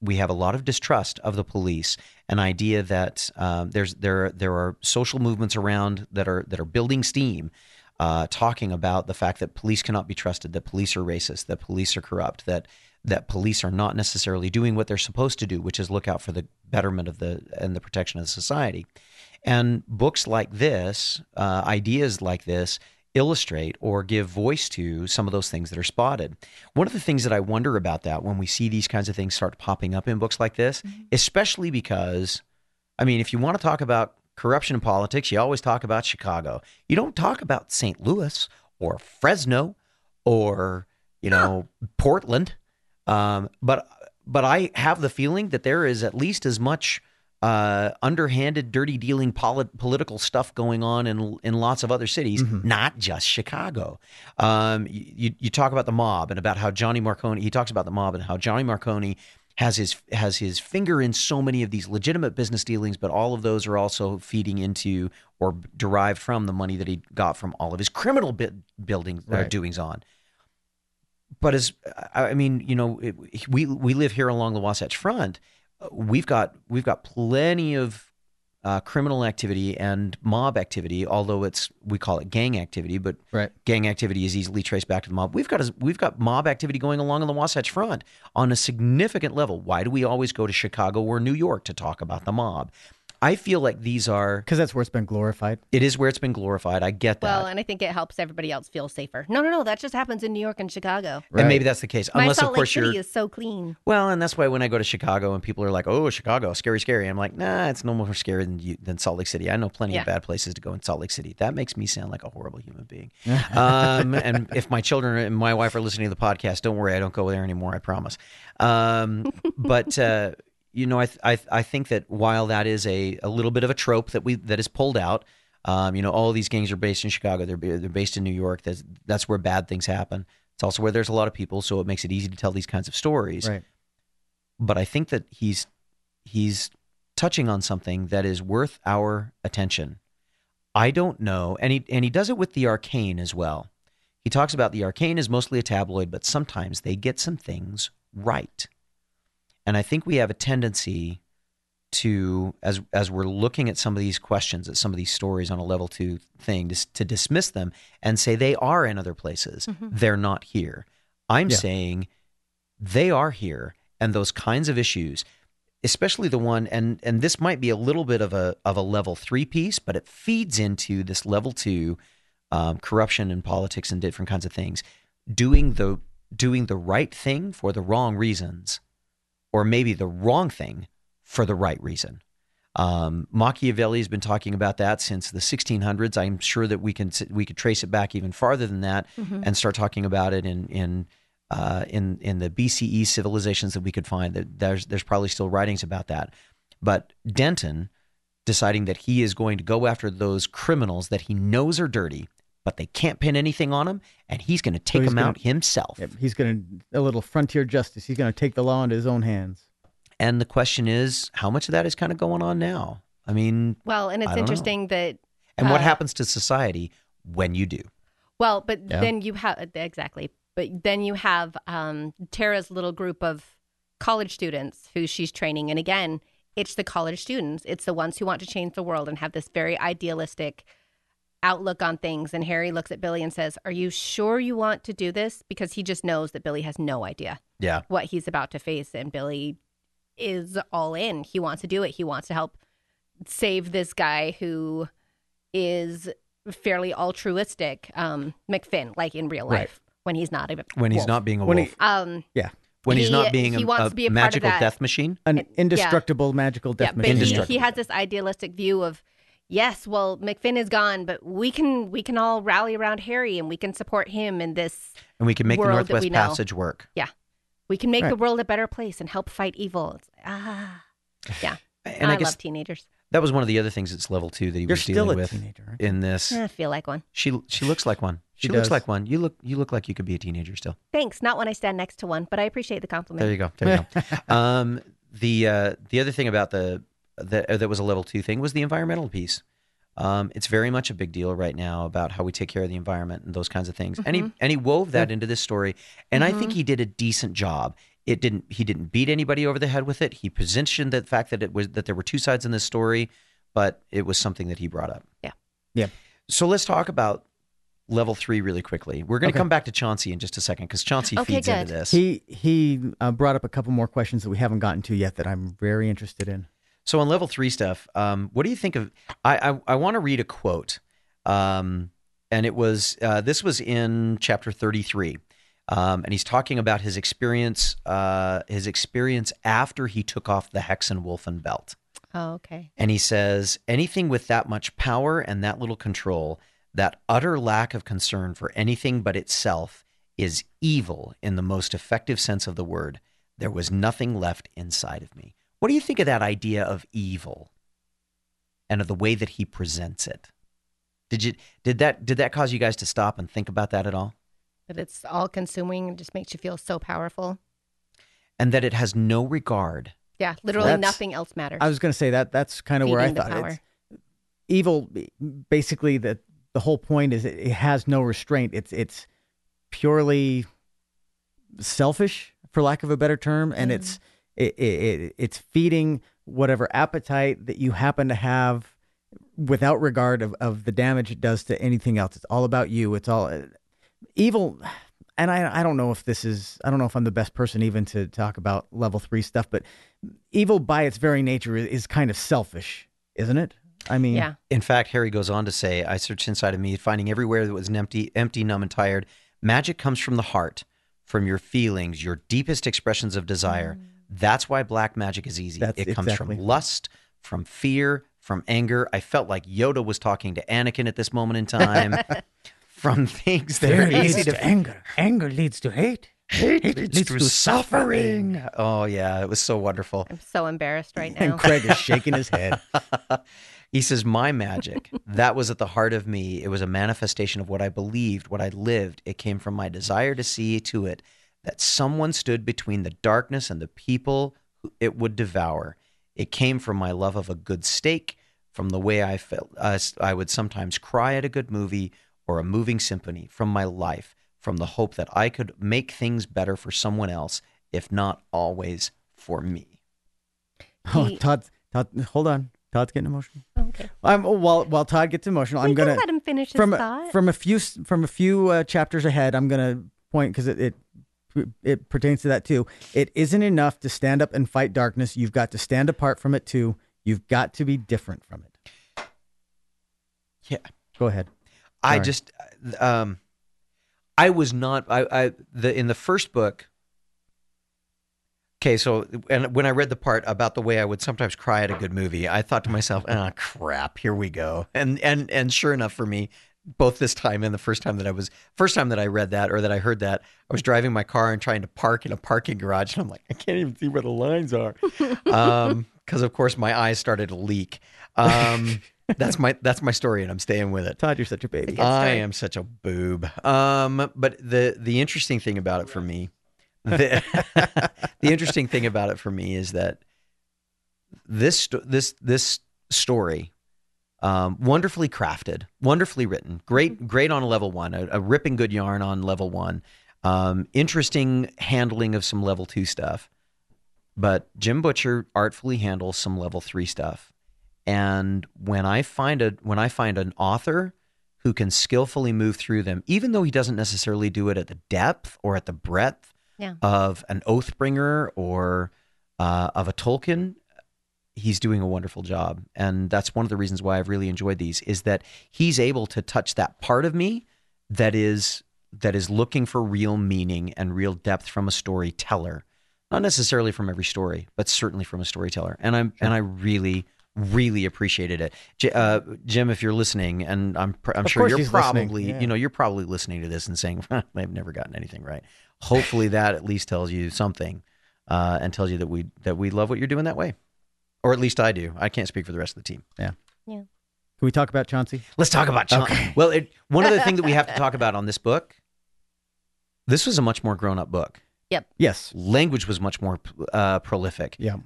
we have a lot of distrust of the police, an idea that um, there's there there are social movements around that are that are building steam, uh, talking about the fact that police cannot be trusted, that police are racist, that police are corrupt, that that police are not necessarily doing what they're supposed to do, which is look out for the betterment of the and the protection of the society. And books like this, uh, ideas like this, illustrate or give voice to some of those things that are spotted. One of the things that I wonder about that when we see these kinds of things start popping up in books like this, especially because, I mean, if you want to talk about corruption in politics, you always talk about Chicago. You don't talk about St. Louis or Fresno or, you know, Portland. Um, but but I have the feeling that there is at least as much uh, underhanded, dirty dealing polit- political stuff going on in in lots of other cities, not just Chicago. Um, you you talk about the mob and about how Johnny Marcone. He talks about the mob and how Johnny Marcone has his has his finger in so many of these legitimate business dealings, but all of those are also feeding into or derived from the money that he got from all of his criminal bit building uh, doings on. But as I I mean, you know, it, we we live here along the Wasatch Front. We've got we've got plenty of uh, criminal activity and mob activity, although it's we call it gang activity, but Right. gang activity is easily traced back to the mob. We've got a, we've got mob activity going along on the Wasatch Front on a significant level. Why do we always go to Chicago or New York to talk about the mob? I feel like these are Because that's where it's been glorified. it is where it's been glorified. I get that. Well, and I think it helps everybody else feel safer. No, no, no. That just happens in New York and Chicago. And maybe that's the case. My Unless, Salt of course, Lake City you're. is so clean. Well, and that's why when I go to Chicago and people are like, "Oh, Chicago, scary, scary," I'm like, "Nah, it's no more scary than you, than Salt Lake City." I know plenty Yeah. of bad places to go in Salt Lake City. That makes me sound like a horrible human being. um, and if my children and my wife are listening to the podcast, don't worry, I don't go there anymore. I promise. Um, but uh, you know, I, th- I I think that while that is a, a little bit of a trope that we that is pulled out. Um, you know, all these gangs are based in Chicago. They're they're based in New York. That's that's where bad things happen. It's also where there's a lot of people, so it makes it easy to tell these kinds of stories Right. but I think that he's he's touching on something that is worth our attention. I don't know, and he and he does it with the arcane as well. He talks about the arcane is mostly a tabloid, but sometimes they get some things right. And I think we have a tendency to as as we're looking at some of these questions, at some of these stories on a level 2 thing to, to dismiss them and say they are in other places. They're not here. I'm Yeah. saying they are here and those kinds of issues especially the one and and this might be a little bit of a of a level three piece but it feeds into this level two um, corruption and politics and different kinds of things doing the doing the right thing for the wrong reasons or maybe the wrong thing for the right reason um, Machiavelli has been talking about that since the 1600s. I'm sure that we can we could trace it back even farther than that and start talking about it in in uh, in in the BCE civilizations that we could find. That there's there's probably still writings about that. But Denton deciding that he is going to go after those criminals that he knows are dirty, but they can't pin anything on him, and he's going to take he's them gonna- out himself. Yep, He's going to, a little frontier justice. He's going to take the law into his own hands. And the question is, how much of that is kind of going on now? I mean, Well, and I it's don't know. interesting that and what Uh, happens to society when you do? Well, but Yeah. then you have exactly. But then you have um, Tara's little group of college students who she's training, and again, it's the college students. It's the ones who want to change the world and have this very idealistic outlook on things. And Harry looks at Billy and says, "Are you sure you want to do this?" Because he just knows that Billy has no idea Yeah. what he's about to face, and Billy is all in. He wants to do it. He wants to help save this guy who is fairly altruistic, um, MacFinn, like in real Right. life when he's not a When he's not being a When he- wolf. Um, Yeah. when he's not being he a, wants a to be a magical death machine. An yeah. indestructible magical death yeah, but machine. he, he has this idealistic view of yes, well, MacFinn is gone, but we can we can all rally around Harry and we can support him in this. And we can make the world that Northwest. Passage work. Yeah, we can make the world a better place and help fight evil. It's, ah, yeah. And I, I, guess love teenagers. that was one of the other things that's level two that he You're was still dealing a with teenager. aren't you? in this. I feel like one. She she looks like one. She, She looks does. like one. You look you look like you could be a teenager still. Thanks. Not when I stand next to one, but I appreciate the compliment. There you go. There you go. Um, the uh, the other thing about the that that was a level two thing was the environmental piece. Um, it's very much a big deal right now about how we take care of the environment and those kinds of things. And he and he wove that into this story, and I think he did a decent job. It didn't he didn't beat anybody over the head with it. He positioned the fact that it was that there were two sides in this story, but it was something that he brought up. Yeah. Yeah. So let's talk about level three really quickly. We're going to Okay. come back to Chauncey in just a second because Chauncey Okay, feeds into this. He he uh, brought up a couple more questions that we haven't gotten to yet that I'm very interested in. So on level three stuff, um, what do you think of? I I, I want to read a quote, um, and it was uh, this was in chapter thirty three, um, and he's talking about his experience, uh, his experience after he took off the Hexenwolfen belt, Oh, okay. and he says anything with that much power and that little control, that utter lack of concern for anything but itself, is evil in the most effective sense of the word. There was nothing left inside of me. What do you think of that idea of evil and of the way that he presents it? Did you did that did that cause you guys to stop and think about that at all? That it's all consuming and just makes you feel so powerful. and that it has no regard. Yeah, literally That's- nothing else matters. I was going to say that that's kind of where I thought power. it's evil. Basically, the the whole point is it, it has no restraint. It's it's purely selfish, for lack of a better term, and mm-hmm. it's it, it, it it's feeding whatever appetite that you happen to have without regard of, of the damage it does to anything else. It's all about you. It's all uh, evil. And I, I don't know if this is, I don't know if I'm the best person even to talk about level three stuff, but evil by its very nature is, is kind of selfish, isn't it? I mean, yeah. In fact, Harry goes on to say, I searched inside of me, finding everywhere that was an empty, empty, numb, and tired. Magic comes from the heart, from your feelings, your deepest expressions of desire. Mm. That's why black magic is easy. That's it comes exactly. from lust, from fear, from anger. I felt like Yoda was talking to Anakin at this moment in time. from things that Fear are easy to to anger. Anger leads to hate. Hate leads, to suffering. Oh yeah, it was so wonderful. I'm so embarrassed right now. and Craig is shaking his head. He says, My magic, that was at the heart of me. It was a manifestation of what I believed, what I lived. It came from my desire to see to it that someone stood between the darkness and the people it would devour. It came from my love of a good steak, from the way I felt. Uh, I would sometimes cry at a good movie or a moving symphony, from my life, from the hope that I could make things better for someone else, if not always for me. Oh, Todd, Todd, hold on. Todd's getting emotional. okay. I'm, while while Todd gets emotional, I'm gonna let him finish his from a, thought. from a few from a few uh, chapters ahead. I'm gonna point because it, it it pertains to that too. It isn't enough to stand up and fight darkness. You've got to stand apart from it too. You've got to be different from it. Yeah. Go ahead. I just, um, I was not. I, I the in the first book. Okay, so and when I read the part about the way I would sometimes cry at a good movie, I thought to myself, "Ah, crap, here we go." And and and sure enough, for me, both this time and the first time that I was first time that I read that or that I heard that, I was driving my car and trying to park in a parking garage, and I'm like, I can't even see where the lines are, um, because of course my eyes started to leak. Um, that's my that's my story, and I'm staying with it. Todd, you're such a baby. I am such a boob. Um, but the the interesting thing about it for me, the, the interesting thing about it for me is that this this this story, um, wonderfully crafted, wonderfully written, great great on a level one, a, a ripping good yarn on level one, um, interesting handling of some level two stuff, but Jim Butcher artfully handles some level three stuff. And when I find a when I find an author who can skillfully move through them, even though he doesn't necessarily do it at the depth or at the breadth Yeah. of an Oathbringer or uh, of a Tolkien, he's doing a wonderful job. And that's one of the reasons why I've really enjoyed these is that he's able to touch that part of me that is that is looking for real meaning and real depth from a storyteller. Not necessarily from every story, but certainly from a storyteller. And I'm and I really really appreciated it. J- uh, Jim, if you're listening, and I'm pr- I'm Of sure you're probably yeah. you know you're probably listening to this and saying I've never gotten anything right. Hopefully that at least tells you something, uh, and tells you that we that we love what you're doing that way, or at least I do. I can't speak for the rest of the team. Yeah. Yeah. Can we talk about Chauncey? Let's talk about Chauncey. Okay. Well, it, one of the things that we have to talk about on this book, this was a much more grown up book. Yep. Yes. Language was much more uh, prolific. Yeah.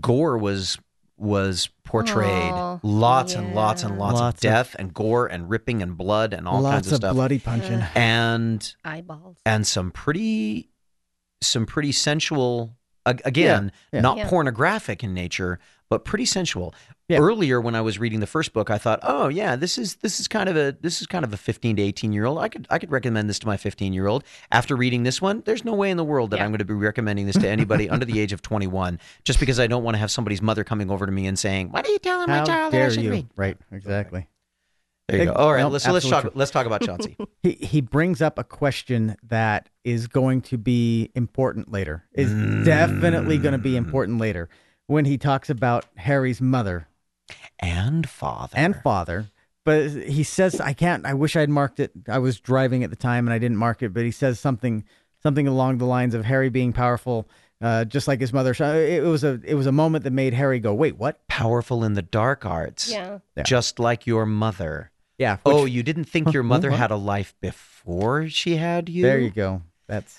Gore was was portrayed. Oh, lots and lots and lots, Lots of of- death and gore and ripping and blood and all Lots kinds of of stuff. bloody punching. And Eyeballs. and some pretty some pretty sensual ag- again Yeah, yeah. not Yeah. pornographic in nature but pretty sensual Yeah. earlier when i was reading the first book i thought oh yeah this is this is kind of a this is kind of a 15 to 18 year old i could i could recommend this to my 15 year old after reading this one there's no way in the world that Yeah. i'm going to be recommending this to anybody under the age of 21 just because i don't want to have somebody's mother coming over to me and saying what are you telling my How child that I dare should you? read Right. Exactly. There you go all right no, let's, so let's absolutely talk let's talk about chauncey he he brings up a question that is going to be important later. Is definitely going to be important later when he talks about Harry's mother and father and father. But he says, "I can't. I wish I'd marked it. I was driving at the time and I didn't mark it." But he says something something along the lines of Harry being powerful, uh, just like his mother. It was a it was a moment that made Harry go, "Wait, what?" powerful in the dark arts Yeah. Yeah. just like your mother Yeah. oh, you didn't think your mother had a life before she had you? there you go. That's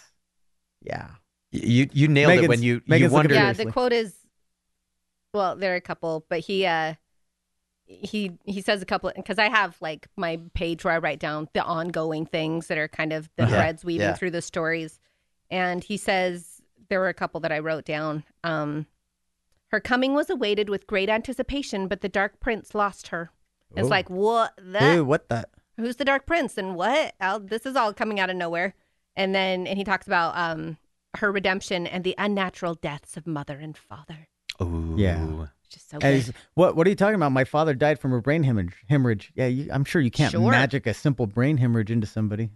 yeah. You you nailed it when you you Megan's looking wondered. yeah, the quote is, well, there are a couple, but he uh he he says a couple because I have like my page where I write down the ongoing things that are kind of the Yeah, threads weaving yeah. through the stories, and he says there were a couple that I wrote down. Um, her coming was awaited with great anticipation, but the Dark Prince lost her. It's Oh. like what that Dude, what the? who's the dark prince and what Al, this is all coming out of nowhere and then and he talks about um her redemption and the unnatural deaths of mother and father Ooh. Yeah. just so And good. he's, what what are you talking about? My father died from a brain hemorrhage. Hemorrhage. Yeah, you, I'm sure you can't Sure. magic a simple brain hemorrhage into somebody.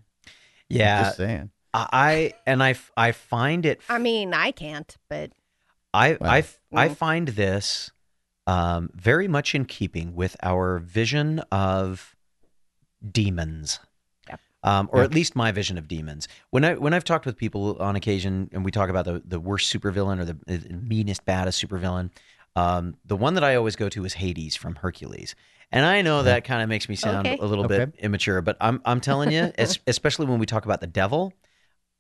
Yeah. Just saying. I and I f- I find it i mean i can't but I Well, I f- I mm. find this um, very much in keeping with our vision of demons, Yep. um, or Yep. at least my vision of demons. When I when I've talked with people on occasion, and we talk about the the worst supervillain or the, the meanest, baddest supervillain, um, the one that I always go to is Hades from Hercules. And I know that kind of makes me sound Okay. a little bit immature, but I'm I'm telling you, especially when we talk about the devil,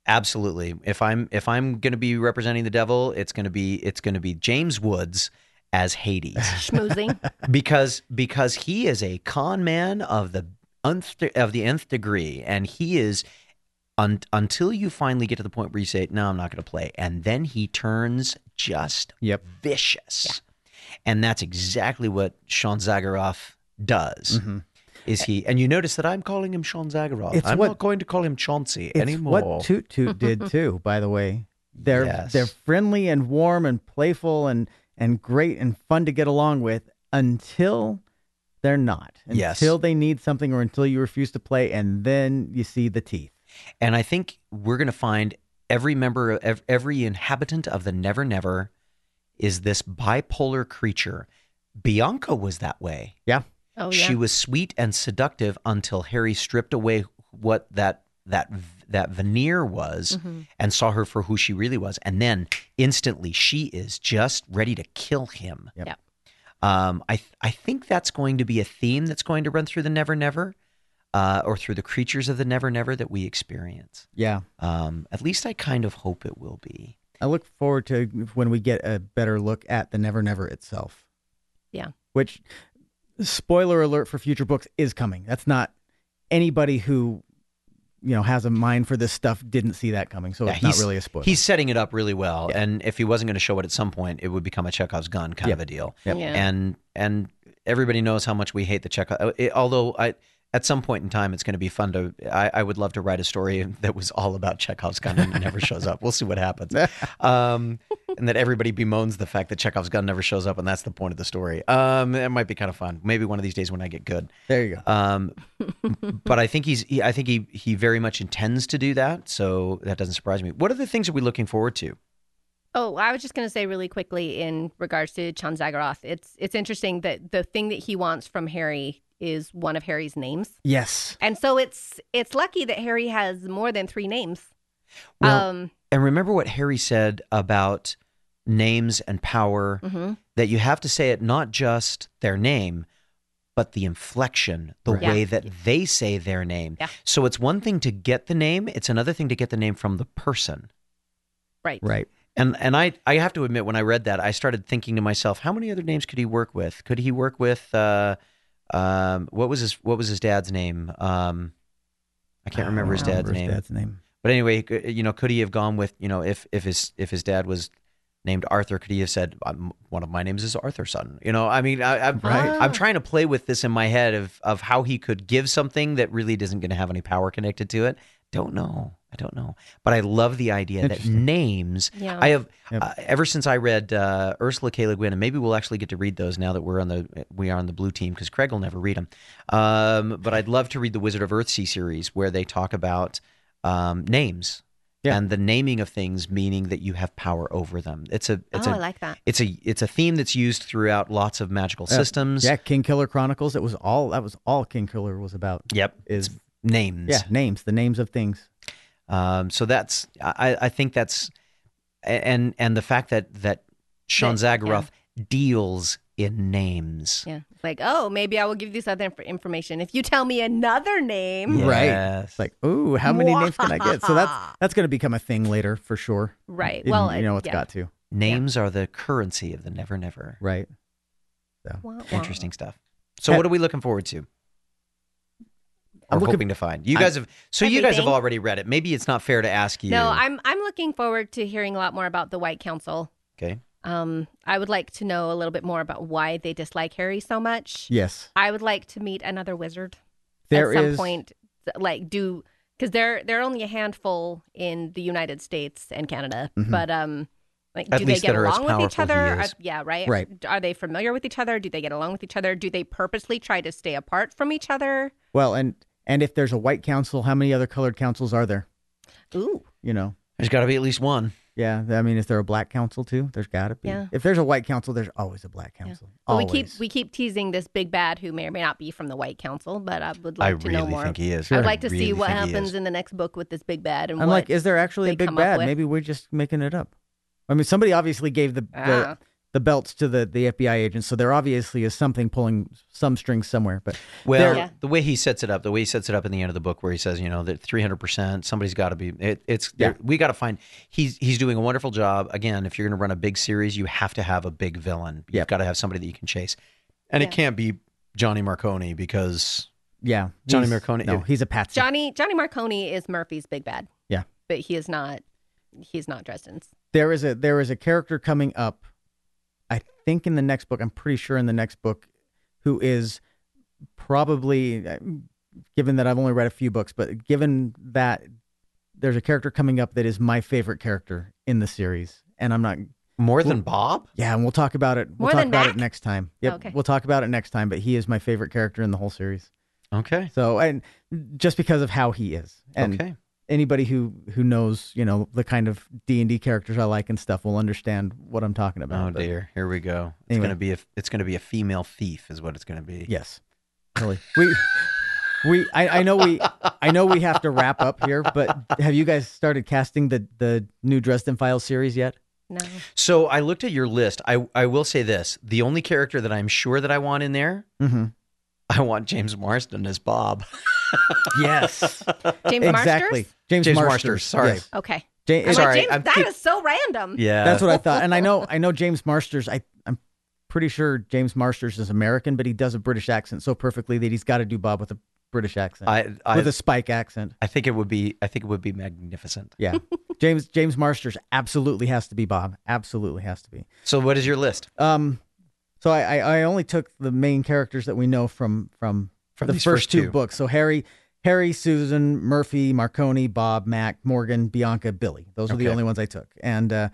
absolutely. If I'm if I'm going to be representing the devil, it's going to be it's going to be James Woods as Hades schmoozing because because he is a con man of the nth of the nth degree, and he is un, until you finally get to the point where you say, "No, I'm not going to play," and then he turns just Yep. vicious, and that's exactly what Sean Zagaroth does. Mhm. Is he? And you notice that I'm calling him Sean Zagaroth. It's I'm what- not going to call him Chauncey It's anymore. what Toot Toot did too, by the way. They're Yes. they're friendly and warm and playful and and great and fun to get along with until they're not. Yes. Until they need something or until you refuse to play and then you see the teeth. And I think we're going to find every member, of every inhabitant of the Never Never is this bipolar creature. Bianca was that way. Yeah. oh yeah She was sweet and seductive until Harry stripped away what that that that veneer was Mhm. and saw her for who she really was. And then instantly she is just ready to kill him. Yep. Yep. Um, I th- I think that's going to be a theme that's going to run through the Never Never, uh, or through the creatures of the Never Never that we experience. Yeah. Um, at least I kind of hope it will be. I look forward to when we get a better look at the Never Never itself. Yeah. Which, spoiler alert for future books, is coming. That's not anybody who, you know, has a mind for this stuff didn't see that coming. So Yeah, it's not he's- really a spoiler. He's setting it up really well, Yeah. and if he wasn't going to show it at some point, it would become a Chekhov's gun kind of a deal. Yep. yeah And and everybody knows how much we hate the Chekhov. Uh, it, although I. At some point in time, it's going to be fun to. I, I would love to write a story that was all about Chekhov's gun and it never shows up. We'll see what happens. Um, and that everybody bemoans the fact that Chekhov's gun never shows up, and that's the point of the story. Um, it might be kind of fun. Maybe one of these days when I get good. there you go. Um, but I think he's. He, I think he he very much intends to do that. So that doesn't surprise me. What are the things are we looking forward to? Oh, I was just going to say really quickly in regards to Chan Zagaroth. It's it's interesting that the thing that he wants from Harry is one of Harry's names, yes. and so it's it's lucky that Harry has more than three names. Well, um, And remember what Harry said about names and power. mhm. That you have to say it not just their name, but the inflection, the Right. way Yeah. that they say their name. Yeah. So it's one thing to get the name; it's another thing to get the name from the person. right, Right. And and I I have to admit when I read that I started thinking to myself how many other names could he work with? Could he work with uh um what was his what was his dad's name? Um I can't remember his I dad's remember name. His dad's name. But anyway, you know, could he have gone with, you know, if if his if his dad was named Arthur, could he have said one of my names is Arthur Sutton? You know, I mean, I, I'm Right. I'm trying to play with this in my head of of how he could give something that really isn't going to have any power connected to it. Don't know. I don't know. But I love the idea that names. Yeah. I have Yep. uh, ever since I read uh, Ursula K. Le Guin, and maybe we'll actually get to read those now that we're on the we are on the blue team because Craig will never read them. Um, but I'd love to read the Wizard of Earthsea series where they talk about um, names Yeah. and the naming of things, meaning that you have power over them. It's a it's oh, a I like that. it's a it's a theme that's used throughout lots of magical Yeah. systems. Yeah, King Killer Chronicles. It was all that was all King Killer was about. Yep. Is Names. yeah, names, the names of things. Um, so that's I, I think that's and and the fact that that Sean That- Zagaroth deals in names. Yeah. It's like, oh, maybe I will give you this other inf- information if you tell me another name. Right. Yes. It's like, ooh, how many names can I get? So that's that's going to become a thing later for sure. Right. In- Well, you know, it's yeah. got to. Names are the currency of the Never Never. Right. Wah, wah. Interesting stuff. So, what are we looking forward to? I'm looking- hoping to find. You guys have. So you guys have already read it. Maybe it's not fair to ask you. No, I'm I'm looking forward to hearing a lot more about the White Council. Okay. Um, I would like to know a little bit more about why they dislike Harry so much. Yes. I would like to meet another wizard There at some is- point. Like do because they're they're only a handful in the United States and Canada, Mhm. but um, like At do they get are along with each other? Uh, yeah, right. Right. Are they familiar with each other? Do they get along with each other? Do they purposely try to stay apart from each other? Well, and and if there's a white council, how many other colored councils are there? Ooh, You know. There's got to be at least one. Yeah, I mean, is there a black council too? There's got to be. Yeah. If there's a white council, there's always a black council. But we Always. keep we keep teasing this big bad who may or may not be from the White Council, but I would I like to know really more. think he is. I'd like to see what happens in the next book with this big bad and I'm what. like, is there actually a big bad? Maybe we're just making it up. I mean, somebody obviously gave the the, ah. The belts to the, the FBI agents, so there obviously is something pulling some strings somewhere. But Well, Yeah. the way he sets it up, the way he sets it up in the end of the book, where he says, you know, that three hundred percent, somebody's got to be. It, it's Yeah. we got to find. He's he's doing a wonderful job. Again, if you're going to run a big series, you have to have a big villain. You've Yep. got to have somebody that you can chase, and it can't be Johnny Marcone because yeah, Johnny he's- Marcone- No, he's a patsy. Johnny Johnny Marcone is Murphy's big bad. Yeah. but he is not. He's not Dresden's. there is a there is a character coming up i think in the next book i'm pretty sure in the next book who is probably uh, given that i've only read a few books but given that there's a character coming up that is my favorite character in the series and i'm not more than Bob. yeah and we'll talk about it we'll More talk than about Mac? it next time yep Okay. we'll talk about it next time but he is my favorite character in the whole series Okay. so and just because of how he is and okay. Anybody who who knows you know the kind of d&d characters i like and stuff will understand what i'm talking about Oh but- dear, here we go. It's Anyway. gonna be a it's gonna be a female thief, is what it's gonna be. Yes, really. We we I, I know we I know we have to wrap up here, but have you guys started casting the the new Dresden Files series yet? No. So I looked at your list. I I will say this: the only character that I'm sure that I want in there, Mm-hmm. I want James Marston as Bob. Yes, James exactly. Marsters? James, James Marsters. Marsters, sorry. Yes. Okay. Ja- I'm Sorry, like, James, I'm that keep- is so random. Yeah, That's what I thought, and I know I know James Marsters. I I'm pretty sure James Marsters is American, but he does a British accent so perfectly that he's got to do Bob with a British accent, I I, with a Spike accent. I think it would be I think it would be magnificent. Yeah, James James Marsters absolutely has to be Bob. Absolutely has to be. So what is your list? Um, so I, I, I only took the main characters that we know from from, From the these first, first two. two. books. So Harry, Harry, Susan, Murphy, Marcone, Bob, Mac, Morgan, Bianca, Billy. Those are the only ones I took, and uh,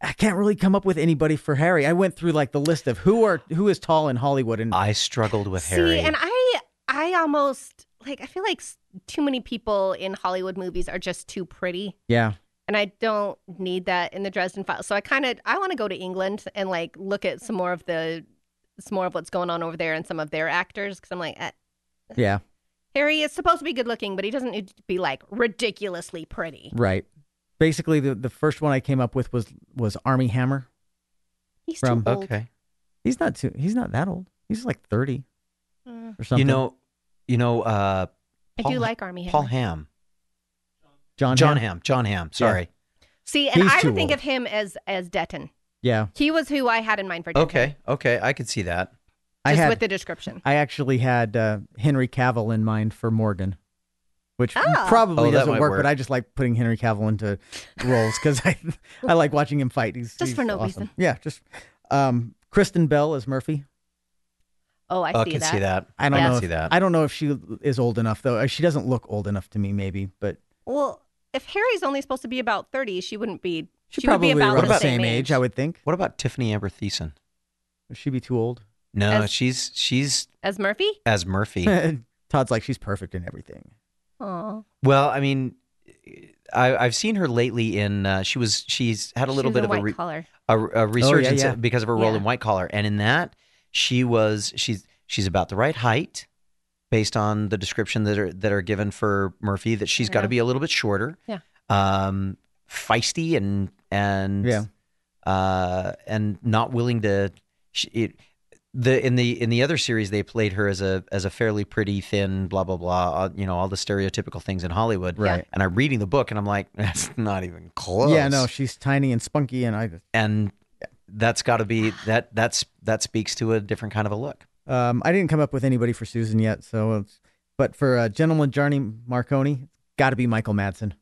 I can't really come up with anybody for Harry. I went through like the list of who are who is tall in Hollywood, and I struggled with Harry. See, Harry. and I I almost like I feel like too many people in Hollywood movies are just too pretty. yeah, and I don't need that in the Dresden Files. So I kind of I want to go to England and like look at some more of the some more of what's going on over there and some of their actors because I'm like eh, yeah, Harry is supposed to be good looking, but he doesn't need to be like ridiculously pretty. right. Basically, the the first one I came up with was was Armie Hammer. He's From- too old. okay. He's not too. He's not that old. He's like thirty Mm. or something. You know, you know, uh, I do like Armie Hammer. Paul Ham, John. Jon Hamm? Ham, Jon Hamm. Sorry. See, and He's I would think old. of him as as Denton. Yeah, He was who I had in mind for Denton. Okay, okay, I could see that. I just had with the description. I actually had uh, Henry Cavill in mind for Morgan, which Oh. probably Oh, doesn't work, work. But I just like putting Henry Cavill into roles because I I like watching him fight. He's, Just he's for no awesome. reason. Yeah, just um, Kristen Bell as Murphy. Oh, I I see can that. see that. I don't I know. If, see that. I don't know if she is old enough though. Uh, She doesn't look old enough to me, maybe, but Well, if Harry's only supposed to be about thirty, she wouldn't be. she, She would be probably about the the same same age, age. I would think. What about Tiffani Amber Thiessen? Would she be too old? No, As- she's she's As Murphy? as Murphy. Todd's like she's perfect in everything. Oh, well, I mean, I, I've seen her lately in. Uh, she was she's had a little bit of a, white re, collar. a, a resurgence yeah. because of her role Yeah. in White Collar, and in that she was she's she's about the right height based on the description that are that are given for Murphy that she's got to be a little bit shorter. Yeah. Um, feisty and and Yeah. uh, and not willing to. She, it, the in the in the other series they played her as a as a fairly pretty thin blah blah blah you know all the stereotypical things in Hollywood Right. and I'm reading the book and I'm like that's not even close Yeah, no, she's tiny and spunky, and I. just... and that's got to be that that's that speaks to a different kind of a look Um, I didn't come up with anybody for Susan yet, so. It's, but for uh, Gentleman Johnny Marcone, it's got to be Michael Madsen.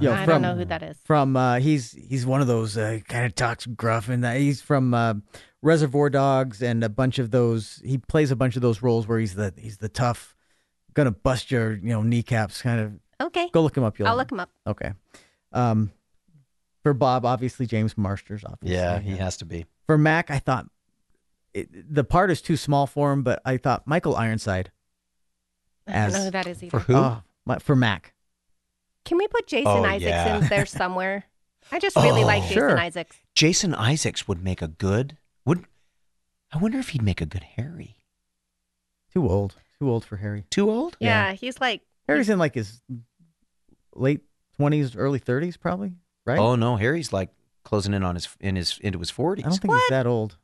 Yo, I from- don't know who that is. From uh, he's he's one of those uh, kind of talks gruff, and that he's from uh, Reservoir Dogs and a bunch of those. He plays a bunch of those roles where he's the he's the tough, gonna bust your you know kneecaps kind of. Okay. Go look him up. You'll I'll look him up. Okay. Um, for Bob, obviously James Marsters. Obviously, yeah he has to be For Mac, I thought it, the part is too small for him, but I thought Michael Ironside. I don't As- know who that is either. for who Oh, my- for Mac. Can we put Jason Oh, Isaacs yeah. in there somewhere? I just really Oh. like Jason Sure. Isaacs. Jason Isaacs would make a good would I wonder if he'd make a good Harry Too old. Too old for Harry. too old Yeah, he's like Harry's in like his late twenties, early thirties, probably. Right? oh no Harry's like closing in on his in his into his 40s I don't think he's that old.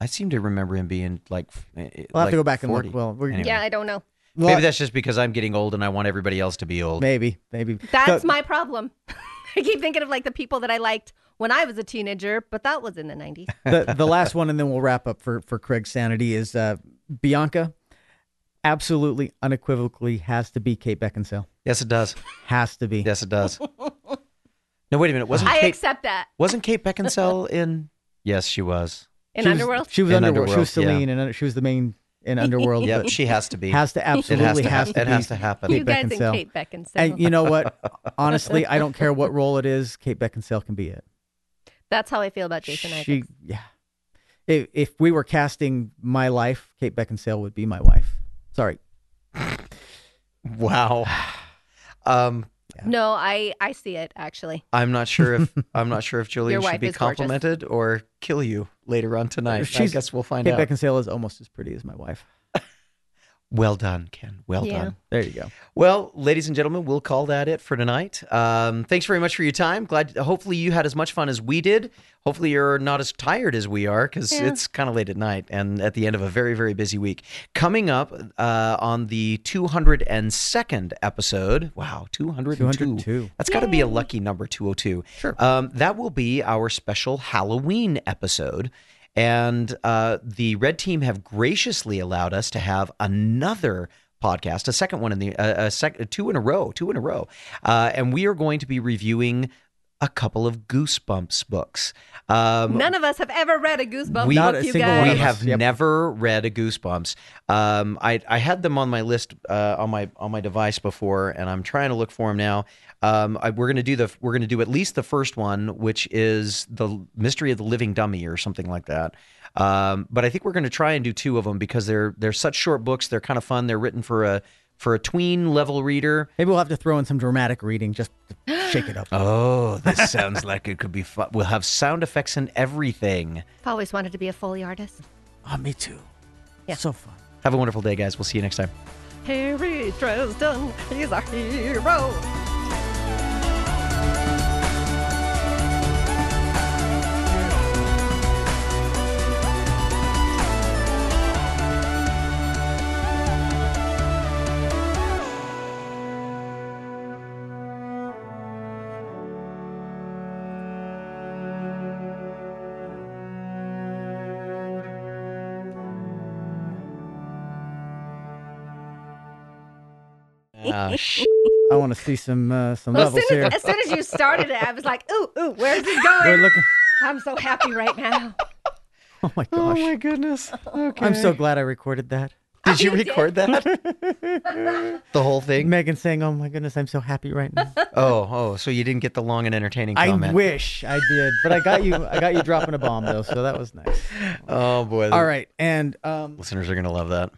I seem to remember him being like. eh, eh, We'll have to go back and look. Well, we're Anyway. yeah, I don't know. Well, Maybe that's just because I'm getting old and I want everybody else to be old. maybe, maybe. That's So- my problem. I keep thinking of like the people that I liked when I was a teenager, but that was in the 90s. the the last one, and then we'll wrap up for for Craig's sanity is uh, Bianca. Absolutely, unequivocally, has to be Kate Beckinsale. Yes, it does. Has to be. Yes, it does. no, wait a minute. Wasn't I Kate accept that. wasn't Kate Beckinsale in? Yes, she was. In She was- Underworld? She was In Underworld. She was Underworld, yeah. Selene, and she was the main in Underworld. Yeah, she has to be. has to it absolutely has to. has hap- to it be has to happen. Kate you guys Beckinsale. and Kate Beckinsale. And you know what? Honestly, I don't care what role it is. Kate Beckinsale can be it. That's how I feel about Jason she, Isaacs. yeah. If, if we were casting my life, Kate Beckinsale would be my wife. Sorry. Wow. Um, No, I I see it actually. I'm not sure if I'm not sure if Julia should be is gorgeous. complimented or kill you later on tonight. I guess we'll find Kate out. Beckinsale is almost as pretty as my wife. Well done, Kenn. Well Yeah. done. There you go. Well, ladies and gentlemen, we'll call that it for tonight. Um, thanks very much for your time. Glad. Hopefully, you had as much fun as we did. Hopefully, you're not as tired as we are because Yeah. it's kind of late at night and at the end of a very, very busy week. Coming up uh, on the 202nd episode. Wow, 202. 202. That's got to be a lucky number, 202. Sure. Um, that will be our special Halloween episode. And uh, the red team have graciously allowed us to have another podcast, a second one in the uh, a sec, two in a row, two in a row, uh, and we are going to be reviewing a couple of Goosebumps books. Um, None of us have ever read a Goosebumps we- Not book, a you single guys. we have Yep. never read a Goosebumps. Um, I I had them on my list uh, on my on my device before, and I'm trying to look for them now. Um, I, we're gonna do the we're gonna do at least the first one, which is the Mystery of the Living Dummy or something like that. Um, but I think we're gonna try and do two of them because they're they're such short books. They're kind of fun. They're written for a for a tween level reader. Maybe we'll have to throw in some dramatic reading just to shake it up. Oh, this sounds like it could be fun. We'll have sound effects and everything. I've always wanted to be a Foley artist. Oh, me too. Yeah. So fun. Have a wonderful day, guys. We'll see you next time. Harry Dresden, he's our hero. Sh- I want to see some uh, some Well, as, levels soon here. as, as soon as you started it, I was like, ooh, ooh, where's this We're going? looking. I'm so happy right now. Oh my gosh. Oh my goodness. Okay. I'm so glad I recorded that. Did you You did. record that? the whole thing? Megan saying, "Oh my goodness, I'm so happy right now." Oh, oh, so you didn't get the long and entertaining I comment. wish I did, but I got you. I got you dropping a bomb though, so that was nice. oh boy. All right, and um, Listeners are going to love that.